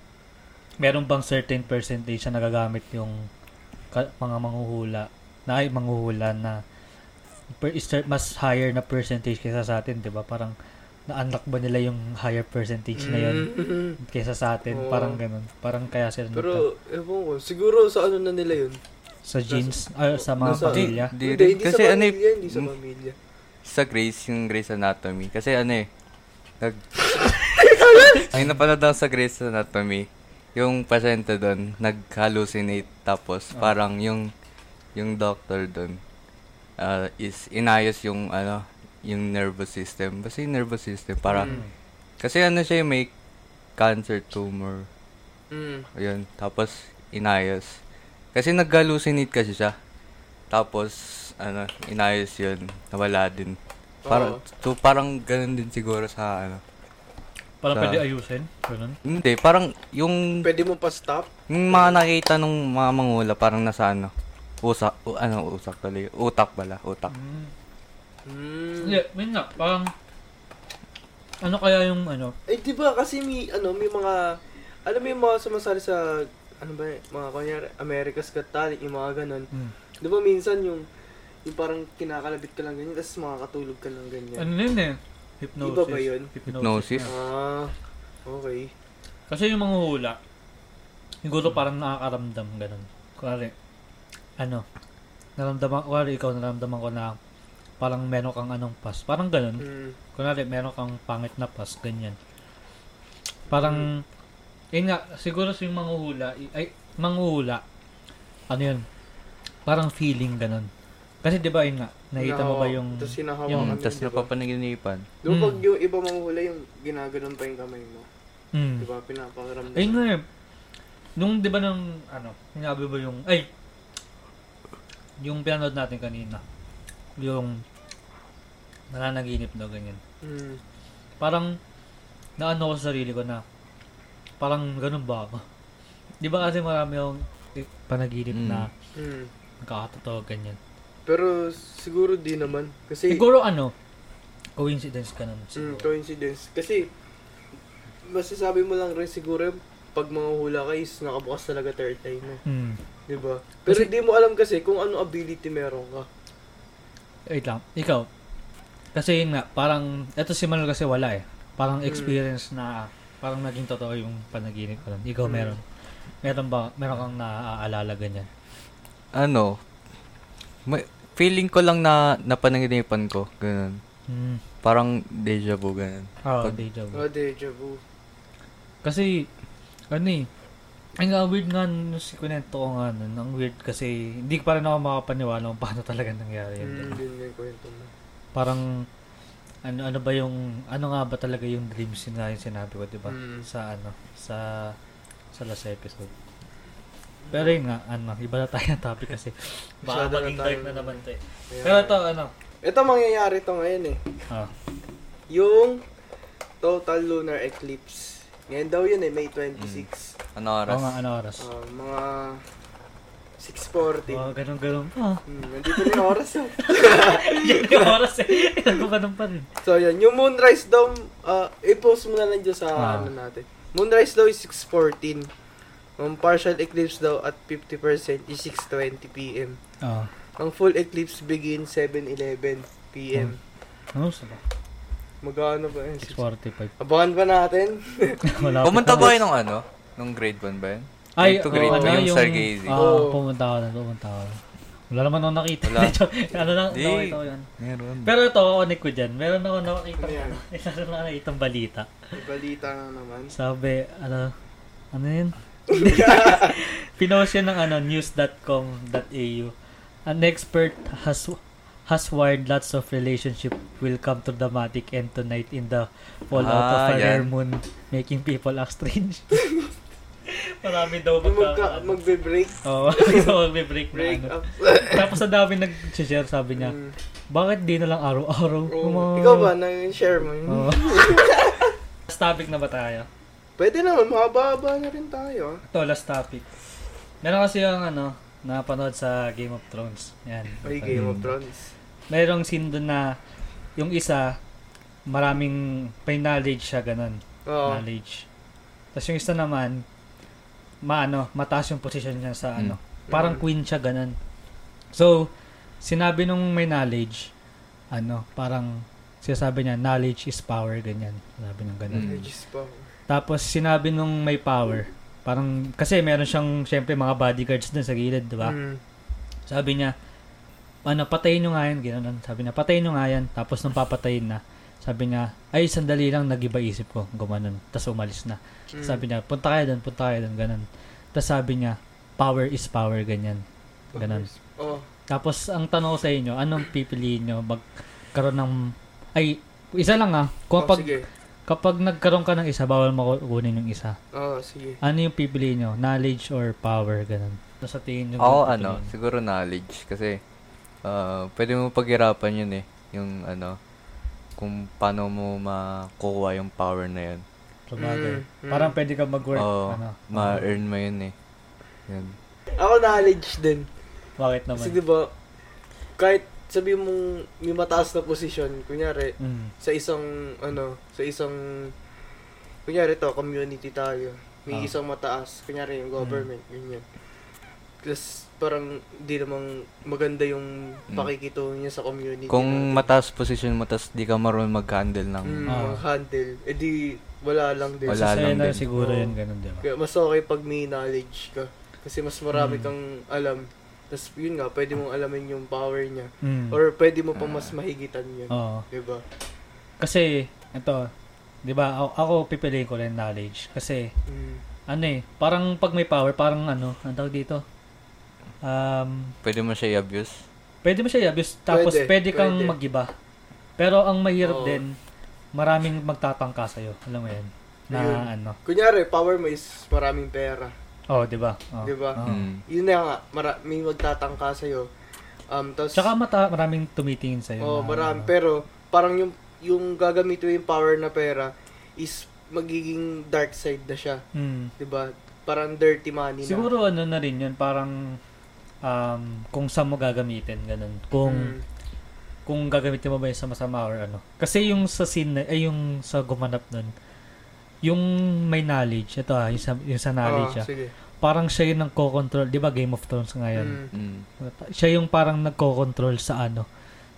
meron bang certain percentage na nagagamit yung ka- mga manghuhula, na ay manghuhula na per, mas higher na percentage kaysa sa atin, di ba? Parang, na-unlock ba nila yung higher percentage na yun Mm. kaysa sa atin? Oo. Parang ganun. Parang kaya sila nagka- Pero, ewan ko, siguro sa ano na nila yun. sa jeans, ah, sa mga Nasa- pamilya. Di Hindi, rin. hindi Kasi sa ano eh, pamilya, hindi sa mm, pamilya. sa Grace, yung Grace Anatomy. Kasi ano eh, nag... [LAUGHS] Ay, napanood ako sa Grace Anatomy. Yung pasyente doon, nag-hallucinate. Tapos, Ah. parang yung, yung doctor doon, ah, is inayos yung, ano, yung nervous system. Basta yung nervous system, para, Mm. kasi ano siya, may cancer tumor. Mm. Ayun, tapos, inayos. Kasi nag-hallucinate kasi siya. Tapos, ano, inayos yun. Nawala din. Para, Oo. so, parang ganun din siguro sa, ano. Para Sa- pwede ayusin. Ganun. Hindi, parang yung, Pwede mo pa stop? yung mga nakita nung mga mangula, parang nasa, ano, usak, u- ano, usak tuloy. Utak pala, utak. Mm. Mm. Hindi, yun nga, parang, ano kaya yung, ano, Eh, di ba kasi may, ano, may mga, alam mo yung mga sumasali sa, ano ba, eh, mga kunyari, America's Got Talent, yung mga ganun. mm, Di ba minsan yung, yung parang kinakalabit ka lang ganyan, tapos makakatulog ka lang ganyan. ano yun eh, hypnosis. Iba ba yun? Hypnosis? Ah, okay. Kasi yung mga hula, siguro parang nakakaramdam, ganun. Kuwari, ano, naramdaman, kuwari ikaw naramdaman ko na parang meron kang anong pas. Parang ganun. Mm. Kunwari, meron kang pangit na pas, ganyan. Parang, yun nga, siguro sa yung manguhula, ay, manguhula, ano yun, parang feeling ganun. Kasi di ba yun nga, nakita mo ba yung, Tapos hinahawakan yung- mo, Hmm, Tapos di ba? napapanaginipan. Di ba pag Mm. yung iba manghula, yung ginaganon pa yung kamay mo. mm, Di ba? Pinapakiramdam. ayun nga eh, nung di ba nung, ano, sinabi ba yung, ay, yung pinanood natin kanina, yung, nananaginip daw ganyan. Mm. parang naano ko sa sarili ko na parang ganun ba ako? Di ba kasi marami yung panaginip Mm. na Mm. nakakatotoo ganyan. Pero siguro di naman. Kasi, Siguro ano, coincidence ka nun. mm, coincidence. Kasi, masasabi mo lang rin siguro, pag mga hula ka is nakabukas talaga third eye mo. Hmm. Di ba? Pero Kasi- hindi mo alam kasi kung ano ability meron ka. Wait lang, ikaw. Kasi yun nga, parang, eto si Manuel kasi wala eh. Parang Mm. experience na, parang naging totoo yung panaginip ko nun. Ikaw Mm. meron. Meron ba, meron kang naaalala ganyan? Ano, may, feeling ko lang na napanaginipan ko. Ganun. Hmm. Parang deja vu, ganun. Oh, Pag- deja vu. Oh, deja vu. Kasi, ano eh, ang weird nga nung si Kunento ko nga nun. Ang weird kasi, hindi pa rin ako makapaniwala kung paano talaga nangyari yun. Mm, yun yung kwento mo. Parang, ano ano ba yung, ano nga ba talaga yung dreams yun nga yung sinabi ko, di ba? Mm. Sa ano, sa, sa last episode. Pero yun nga, ano, iba na tayo ng topic kasi [LAUGHS] baka maging dark na naman to eh. Ayan. Pero ito, ano, Ito mangyayari to ngayon eh. ah, Yung total lunar eclipse. Ngayon daw yun eh, May 26. Ano oras? oo nga, ano oras? Ah, mga 6.40. Oh, ganun, ganun. Ah, Hmm, nandito na yung oras. oh. [LAUGHS] yun yung oras eh. Ganun pa rin. so, yan. Yung moonrise daw, ah, i-post mo na lang dyan sa Ah. ano natin. Moonrise daw is 6.14. Ang partial eclipse daw at 50% is 6.20 p.m. Oo. Ang full eclipse begins 7.11 p.m. Ano sa ba? Magkano ba yun? 6.45. Abangan ba natin? [LAUGHS] Wala Pumunta ba kayo nung ano? Nung grade 1 ba yun? Ay, Yung to grade ano, two, yung yung, Sargazy. Ah, Oo. pumunta ako na, pumunta ako. Wala naman ako nakita. Wala. [LAUGHS] ano lang, Di. nakita ko yan. Meron. Pero ito, connect ko dyan. Meron ako nakita. Ano yan? [LAUGHS] Isa na nakita balita. May balita na naman. Sabi, ano, ano yun? [LAUGHS] Pinost yan ng ano, news.com.au. An expert has has wired lots of relationship will come to dramatic end tonight in the fallout Ah, of a rare yan. moon making people act strange. [LAUGHS] Marami daw Magka, magka... magbe-break. Oo, oh, magbe-break na Break ano. up. [LAUGHS] Tapos ang dami nag-share, sabi niya, Mm. bakit di na lang araw-araw? Oo. Mga- Ikaw ba, nang-share mo yun? Oo. last topic na ba tayo? Pwede naman, mahaba-haba na rin tayo. Ito, last topic. Meron kasi yung ano, napanood sa Game of Thrones. Yan. Ay, Game of Thrones. Merong scene doon na yung isa, maraming may knowledge siya, ganun. Oo. Knowledge. Tapos yung isa naman, maano, mataas yung position niya sa ano. Parang Mm. queen siya, ganun. So, sinabi nung may knowledge, ano, parang sinasabi niya, knowledge is power, ganyan. Sinabi niya ganun. Mm. Aegis pa. Tapos sinabi nung may power, parang kasi meron siyang syempre mga bodyguards dun sa gilid, di ba? Mm. Sabi niya, ano, patayin nyo nga yan, gano'n. Sabi niya, patayin nyo nga yan. Tapos nung papatayin na, sabi niya, ay, sandali lang, nag-iba isip ko. Gumanon. Tapos umalis na. Mm. Sabi niya, punta kayo doon, punta kayo doon, ganun. Tapos sabi niya, power is power, ganyan. Ganun. Oh. Tapos, ang tanong sa inyo, anong pipiliin nyo? Magkaroon ng, ay, isa lang ah. Kung Oh, pag, sige. Kapag nagkaroon ka ng isa, bawal makunin yung isa. Oh, sige. Ano yung pipiliin nyo? Knowledge or power, ganun. Tapos sa tingin nyo, Ako ganun ano, siguro knowledge kasi ah, pwede mo paghirapan yun eh. Yung ano, kung paano mo makukuha yung power na yun. Sabagay. Mm, mm. Parang pwede ka mag-work. Oo, ano, ma-earn mo yun eh. Yun. Ako knowledge din. Bakit naman? Kasi di ba kahit sabi mong may mataas na posisyon, kunyari, Mm. sa isang, ano, sa isang, kunyari to, community tayo. May Ah. isang mataas, kunyari yung government, ganyan. Tapos, parang di namang maganda yung Mm. pakikito niya sa community. Kung natin. mataas position mo, tas di ka marunong mag-handle ng... Mm, Ah. handle, edi wala lang din. Wala lang din. siguro Oo. yun, ganun, di ba? Kaya mas okay pag may knowledge ka. Kasi mas marami Mm. kang alam. Tapos yun nga, pwede mong alamin yung power niya. Mm. Or pwede mo pa mas mahigitan yun. Oo. Diba? Kasi, ito, di ba, ako, ako pipiliin ko rin knowledge. Kasi, Mm. ano eh, parang pag may power, parang ano, ang tawag dito, um, Pwede mo siya i-abuse. pwede mo siya i-abuse, tapos Pwede, pwede, kang pwede. mag-iba. Pero ang mahirap Oo. din, maraming magtatangka sa'yo. Alam mo yan? Na Ayun. ano. Kunyari, power mo is maraming pera. Oh, di ba? Oh. Di ba? Oo. Mm. Yun na nga, mara- may magtatangka sa'yo. Um, tapos, Tsaka mata, maraming tumitingin sa'yo. oh, na, marami. ano. Pero, parang yung, yung gagamit mo yung power na pera is magiging dark side na siya. Hmm. Di ba? Parang dirty money na. Siguro ano na rin yun, parang um, kung saan mo gagamitin, ganun. Kung Mm. kung gagamitin mo ba yun sa masama or ano. Kasi yung sa scene, na- ay yung sa gumanap nun, yung may knowledge, ito ah, yung sa, yung sa knowledge Ah, ah, sige. parang siya yung nagko-control, di ba Game of Thrones ngayon? Mm. Mm. Siya yung parang nagko-control sa ano,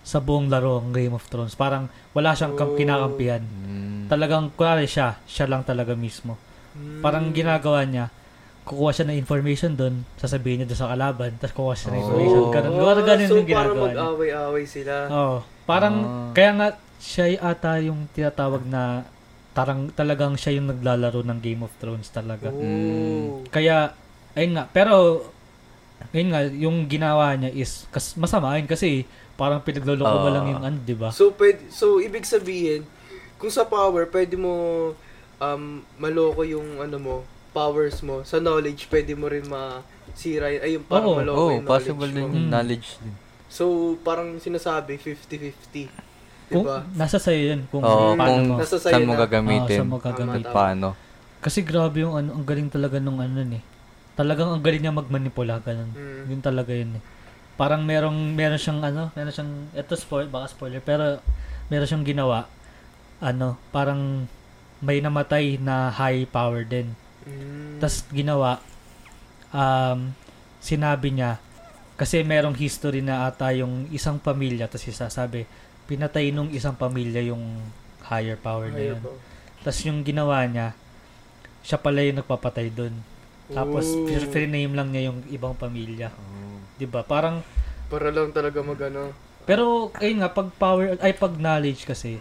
sa buong laro ng Game of Thrones. Parang wala siyang kam- Oh. kinakampihan. Mm. Talagang, kunwari siya, siya lang talaga mismo. Mm. Parang ginagawa niya, kukuha siya ng information doon, sasabihin niya doon sa kalaban, tapos kukuha siya ng Oh. information. Ganun, oh, ganun so, yung ginagawa parang niya. mag-away-away sila. Oo. Parang, Ah. kaya nga, siya ata yung tinatawag na, tarang, talagang siya yung naglalaro ng Game of Thrones talaga. Oh. Kaya, ayun nga, pero, ayun nga, yung ginawa niya is, kas, masama yun kasi, parang pinagluloko mo Ah. lang yung ano, di ba? So, pwede, so, ibig sabihin, kung sa power, pwede mo um, maloko yung ano mo, powers mo. Sa knowledge, pwede mo rin masira yun. Ay, yung parang Oo. maloko Oh, yung possible knowledge din mo. yung Mm. knowledge din. So, parang sinasabi, 50-50. Kung, Diba? nasa sa'yo yun, kung Oo, paano kung mo. Nasa sa'yo saan mo na. gagamitin. Oo, saan mo gagamitin. Paano. Kasi grabe yung ano, ang galing talaga nung ano eh. Talagang ang galing niya magmanipula, ganun. Mm. Yun talaga yun eh. Parang merong, meron siyang ano, meron siyang, eto spoil, baka spoiler, pero meron siyang ginawa, ano, parang may namatay na high power din. Mm. Tapos ginawa, um, sinabi niya, kasi merong history na ata yung isang pamilya, tapos isa sabi, pinatay nung isang pamilya yung higher power na Ayaw yun. Tapos yung ginawa niya, siya pala yung nagpapatay doon. Tapos Ooh. free name lang niya yung ibang pamilya. Oh. 'Di ba? Parang Para lang talaga magano. pero ayun nga pag power ay pag knowledge kasi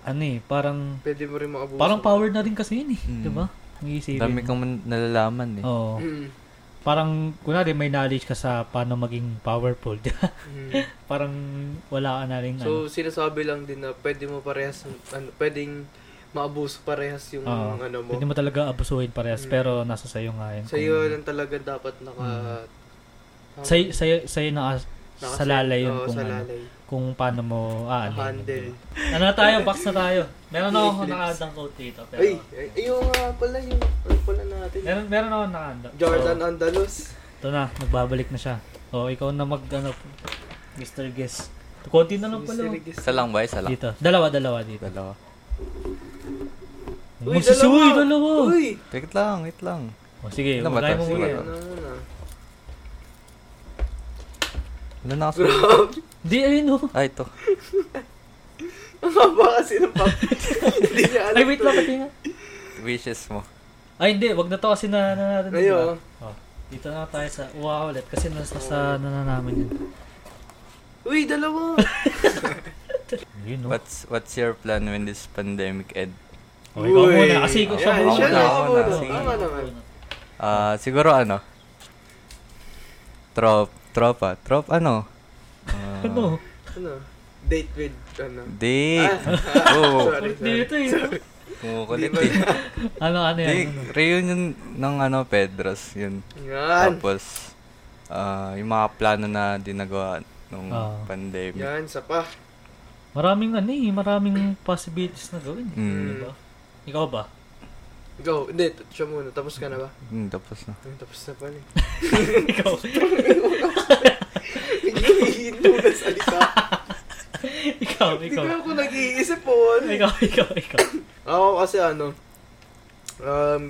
ano eh, parang Pwede mo rin maabuso. parang power na rin kasi yun eh, Mm. 'di ba? Ang iisipin. Dami kang man- nalalaman eh. Oo. Mm. Parang kunwari may knowledge ka sa paano maging powerful? Mm. [LAUGHS] parang wala ka na rin So, ano. sinasabi lang din na pwede mo parehas, ano, pwedeng maabuso parehas yung Oo. ano mo. Hindi mo talaga abusuhin parehas, Mm. pero nasa sayo nga yan. Sa iyo lang talaga dapat naka... Sa sayo, sayo na naka- sa lalay yun Oo, kung sa ano. Kung paano mo ah, Handle. Ano na tayo? Box na tayo. Meron ako nakahanda quote dito. Pero, Ay, ay, ayun nga pala yung ano pala natin. meron, meron ako nakahanda. Jordan So, Andalus. ito na, nagbabalik na siya. O, ikaw na mag, ano, Mr. Guest. Konti na lang pala. oh. Isa lang ba? Isa lang. Dito. Dalawa, dalawa dito. Dalawa. Uy, Magsisuwi, dalawa. Uy! Wait lang, wait lang. O, sige, Ilan ba wala mo Sige, muna. Wala na ako. Grabe. Di, ayun o. Ay, ito. Ang haba kasi ng pap. Hindi niya alam. Ay, wait lang, pati nga. Wishes mo. Ay, hindi. Wag na to kasi na, na natin. Ayo. Oh. Dito na tayo sa uwa ulit kasi nasa sa ano na namin yun. Uy, dalawa! [LAUGHS] Yun, no? What's what's your plan when this pandemic end? O, ikaw Uy. muna. Kasi ikaw siya Ayan, muna. siya na, Ako na, muna. Tama naman. Ah, siguro ano? Trop, tropa, trop ano? Ah, Ano? Ano? Date with, ano? Date. Ah, [LAUGHS] Oo. sorry, sorry. Dito eh. Kumukulit Di eh. Ano, ano yan? Di, Ano? reunion ng ano, Pedros, yun. Yan. Tapos, ah, yung mga plano na dinagawa nung Ah. pandemic. Yan, sa pa. Maraming ano eh, maraming possibilities na gawin. eh. Mm. Diba? Ikaw ba? Go. Hindi, siya muna. Tapos ka na ba? Hmm, tapos na. Ay, tapos na pala. eh. [LAUGHS] ikaw. [LAUGHS] Hindi na salita. [LAUGHS] ikaw, Hindi ikaw. ko ako nag-iisip po. Ikaw, ikaw, ikaw. Ako kasi ano, um,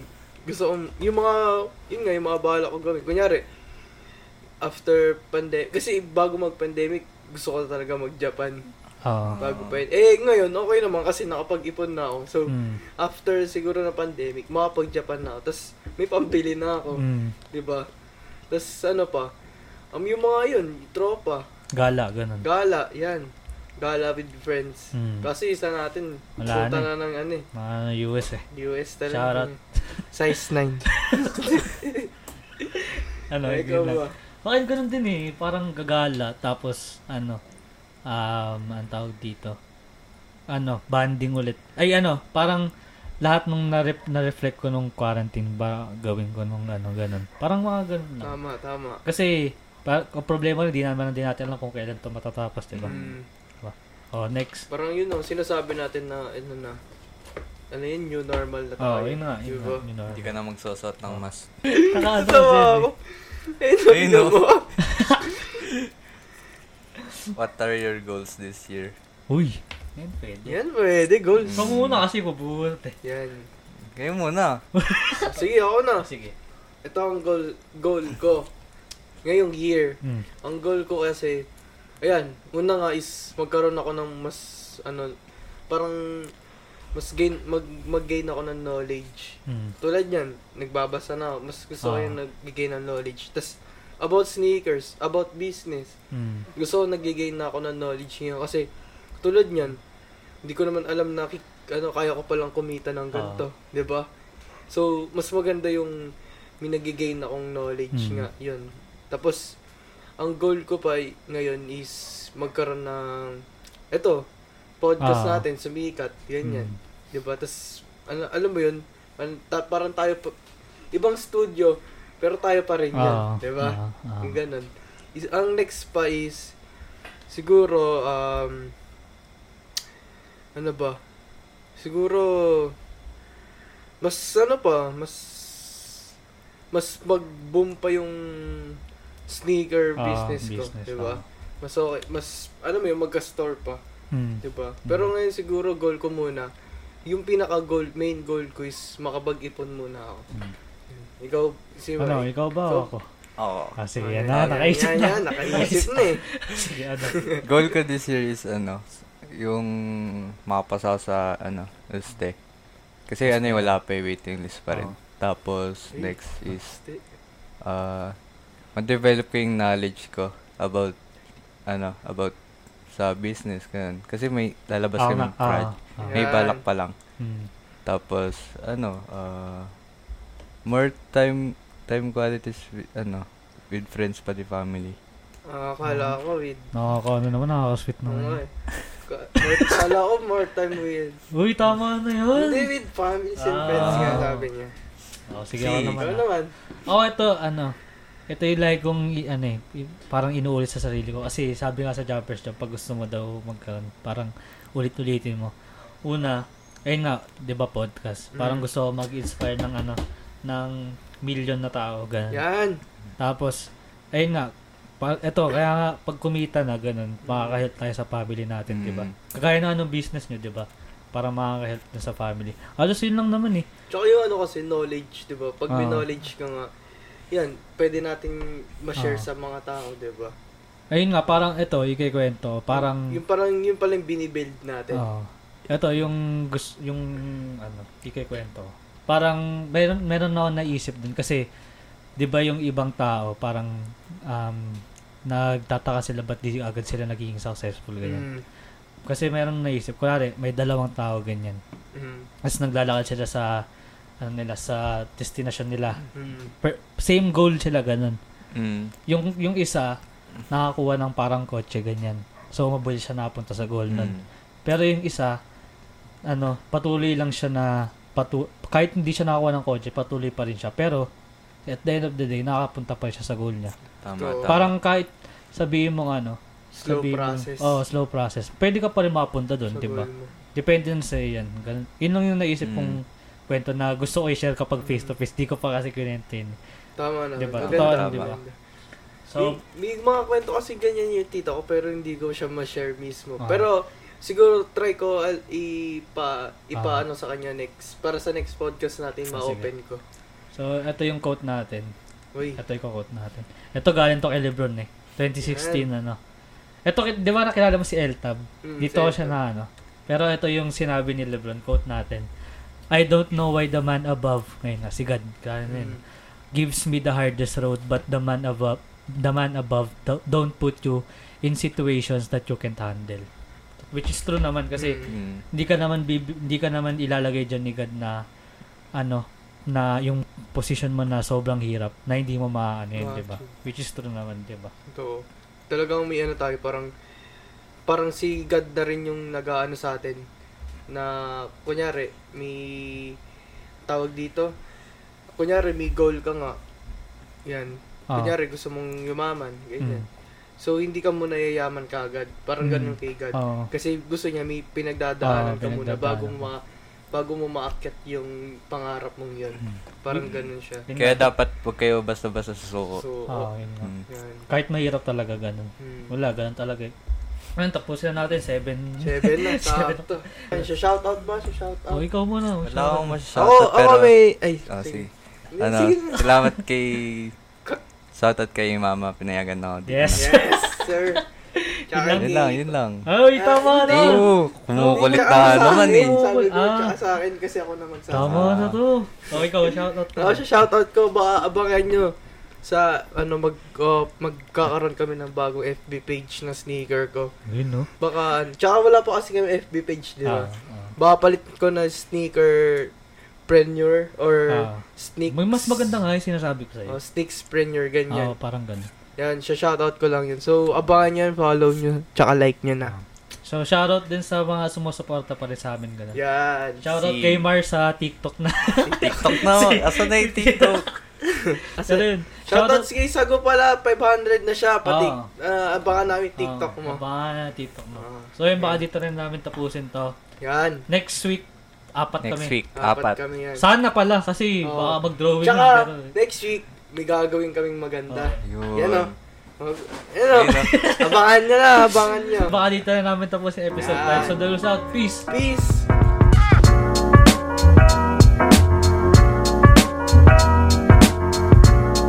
gusto kong, yung mga, yun nga, yung mga bahala ko gawin. Kunyari, after pandemic, kasi bago mag-pandemic, gusto ko talaga mag-Japan. Ah. Bago pa yun. Eh, ngayon, okay naman kasi nakapag-ipon na ako. So, Mm. after siguro na pandemic, makapag-Japan na ako. Tapos, may pambili na ako. Mm. Di ba? Tapos, ano pa? Um, yung mga yun, tropa, Gala, ganun. gala, yan. Gala with friends. Mm. Kasi isa natin, Wala punta na na ng ano eh. Mga US eh. US talaga. Shoutout. [LAUGHS] Size 9. [LAUGHS] Ano, Ay, ikaw ba? Bakit ganun din eh, parang gagala, tapos ano, um, ang tawag dito, ano, banding ulit. Ay ano, parang lahat nung na-ref- na-reflect ko nung quarantine ba gawin ko nung ano, ganun. Parang mga ganun lang. Tama, tama. Kasi, pa, ang problema hindi naman din natin alam kung kailan to matatapos, di ba? Mm, Oh, next. parang yun o, sinasabi natin na, ano na, ano yun, new normal na Oh, tayo. yun nga, yun Diba? nga, yun nga. Hindi ka na magsusot ng mask. Kakaano [LAUGHS] ako. [LAUGHS] Ayun, no. no. mo. [LAUGHS] What are your goals this year? Uy, yan pwede. Yan, pwede, goals. Ikaw muna kasi bubuhat eh. Yan. Kayo muna. Sige, ako na. Sige. Ito ang goal, goal ko. Ngayong year. Mm. Ang goal ko kasi, ayan, una nga is magkaroon ako ng mas, ano, parang, mas gain, mag, mag-gain ako ng knowledge. Mm. Tulad yan, nagbabasa na ako. Mas gusto ko Ah. yung nag-gain ng knowledge. Tapos, about sneakers, about business. Mm. Gusto ko nag-gain na ako ng knowledge ngayon. Kasi, tulad niyan, hindi ko naman alam na ano, kaya ko palang kumita ng ganito. 'di ba So, mas maganda yung may nag-gain akong knowledge Mm. nga. Yun. Tapos, ang goal ko pa ngayon is magkaroon ng, eto, podcast Ah. natin, sumikat, ganyan. Mm. 'di ba Tapos, ano, alam mo yun, an- ta- parang tayo, pa, ibang studio, pero tayo pa rin yan. Ah, 'di ba ah, ah. Yung ganun. Is, ang next pa is, siguro, um, ano ba? Siguro, mas ano pa, mas, mas mag-boom pa yung sneaker Ah, business, ko, business, di ba? ah. Mas okay, mas, ano mo yun, magka-store pa, Mm. di ba? Pero ngayon siguro, goal ko muna, yung pinaka-goal, main goal ko is makapag-ipon muna ako. Mm. Ikaw, si Ano, ikaw ba o Ikaw? ako? Oo. Ah, sige, yan na, nakaisip na. yan, nakaisip na eh. [LAUGHS] sige, ano. [LAUGHS] Goal ko this year is ano, yung mapasa sa ano, este. Kasi ano yung wala pa yung waiting list pa rin. Oo. Tapos next is uh, ma-develop ko yung knowledge ko about ano, about sa business ganun. Kasi may lalabas Ah, kami ng project. ah, ah. May balak pa lang. Mm. Tapos ano, uh, more time time qualities with, ano, with friends pati family. Ah, akala ko with, Nakaka, ano naman, nakaka-sweet naman. eh. Ka- more, akala ko more time with, Uy, tama na yun. hindi with families and Ah. friends nga sabi niya. Oh, sige, Si- ako naman. Ikaw ah. naman. Oh, ito, ano, ito yung like kong, ano eh, parang inuulit sa sarili ko. Kasi sabi nga sa Jumpers Job, pag gusto mo daw magkaroon, parang ulit-ulitin mo. Una, ayun nga, di ba podcast? Parang Mm. gusto ko mag-inspire ng ano, ng million na tao, ganun. Yan. Tapos, ayun nga, pa, ito, kaya nga, pag kumita na, ganun, makaka-help tayo sa family natin, di ba? Mm. Kagaya na anong business nyo, di ba? Para makaka-help na sa family. Halos yun lang naman eh. Tsaka yung ano kasi, knowledge, di ba? Pag may Ah. knowledge ka nga, yan, pwede nating ma-share Ah. sa mga tao, di ba? Ayun nga, parang ito, ikikwento, parang... Yung parang, yung palang binibuild natin. Oo. ito, yung, yung, ano, ikikwento. Parang, meron, meron na ako naisip dun kasi, 'di ba yung ibang tao parang um, nagtataka sila ba't di agad sila nagiging successful ganyan. Mm. Kasi meron naisip, kunwari, may dalawang tao ganyan. Mm. Tapos naglalakad sila sa ano nila sa destination nila. Mm. Per- same goal sila ganun. Mm. Yung yung isa nakakuha ng parang kotse ganyan. So mabilis siya napunta sa goal nun. Mm. Pero yung isa ano, patuloy lang siya na patu kahit hindi siya nakakuha ng kotse, patuloy pa rin siya. Pero at the end of the day, nakapunta pa siya sa goal niya. Tama, So, tama. Parang kahit sabihin mo ano, Slow sabihin mo- process. oh, slow process. Pwede ka pa rin makapunta doon, 'di ba? Depende sa yan. Ganun. Yun lang yung naisip Mm. kong kwento na gusto ko i-share kapag face to face. Di ko pa kasi yun. Tama na. Diba? Maganda, Tama, maganda. diba? may, So, may mga kwento kasi ganyan yung tita ko pero hindi ko siya ma-share mismo. Ah. Pero siguro try ko al- ipa ipa Ah. ano sa kanya next para sa next podcast natin Ah, ma-open ko. so ito yung quote natin. Uy. Ito yung quote natin. Ito galing to kay Lebron eh. 2016 ano. Ito, di ba nakilala mo si Eltab? Mm, Dito ko siya na ano. Pero ito yung sinabi ni Lebron, quote natin. I don't know why the man above, ngayon na, si God, yun, Mm. gives me the hardest road, but the man above, the man above do- don't put you in situations that you can't handle. Which is true naman kasi Mm. Hindi ka naman bib- hindi ka naman ilalagay diyan ni God na ano na yung position mo na sobrang hirap na hindi mo maaano yun, Ah, 'di ba? Which is true naman, 'di ba? Ito. Talagang may ano tayo parang parang si God na rin yung nag-aano sa atin na kunyari may tawag dito kunyari may goal ka nga yan Ah. kunyari gusto mong yumaman ganyan Mm. so hindi ka muna yayaman kaagad parang Mm. ganun kay God Oo. kasi gusto niya may pinagdadaanan Oo, ka muna bago ma bago mo maakyat yung pangarap mong yun Mm. parang ganun siya Yun Kaya dapat huwag kayo basta-basta susuko. so Oo, yun nga. Mm. yan Kahit mahirap talaga ganun. Hmm. Wala, ganun talaga. Ayun, tapusin na natin 7. Seven na, [LAUGHS] Seven. sakto. Ay, siya shoutout ba? Siya shoutout. Oh, ikaw muna. Wala akong Ako, masyashoutout, ako pero... may... Ay, Ah, sige. sige. Ano, Sige. salamat kay... [LAUGHS] Shoutout kay mama, pinayagan ako. dito Yes. na. Yes, sir. Tsaka Yun lang, yun lang. Ay, tama na. Oo, kumukulit na naman eh. Sabi ko, Ah. tsaka sa akin kasi ako naman sa Tama na to. Oh, ikaw, shoutout ka. Ako siya shoutout ko, baka abangan nyo sa ano mag oh, magkakaroon kami ng bagong FB page na sneaker ko. Yun, no? Baka tsaka wala pa kasi kami FB page, di Ah, ba? ah. Baka palit ko na sneaker preneur or Ah. sneak May mas maganda nga yung sinasabi ko sa'yo. Oh, sneaks preneur Oo, ganyan. parang ganun. Yan, siya shoutout ko lang yun. So, abangan nyo, follow nyo, tsaka like nyo na. So, shoutout din sa mga sumusuporta pa rin sa amin. Ganun. Yan. Shoutout Si- kay Mar sa TikTok na. TikTok na, [LAUGHS] asa na yung TikTok? [LAUGHS] [LAUGHS] Asa rin. Shoutout si kay Sago pala, 500 na siya, pati Ah. ah, abangan namin TikTok Oh, mo. Abangan na TikTok mo. Ah. So, yun, baka dito rin namin tapusin to. Yan. Next week, apat Next kami. week, Apat, apat. kami yan. Sana pala kasi Oo. baka mag-drawing Tsaka, na. Pero, next week, may gagawin kaming maganda. Yun. Yan o. Mag- Yan o. Oh. [LAUGHS] abangan nyo na, abangan nyo. baka dito na namin tapusin yung episode. Yan. So, Dalus out. Peace! Peace!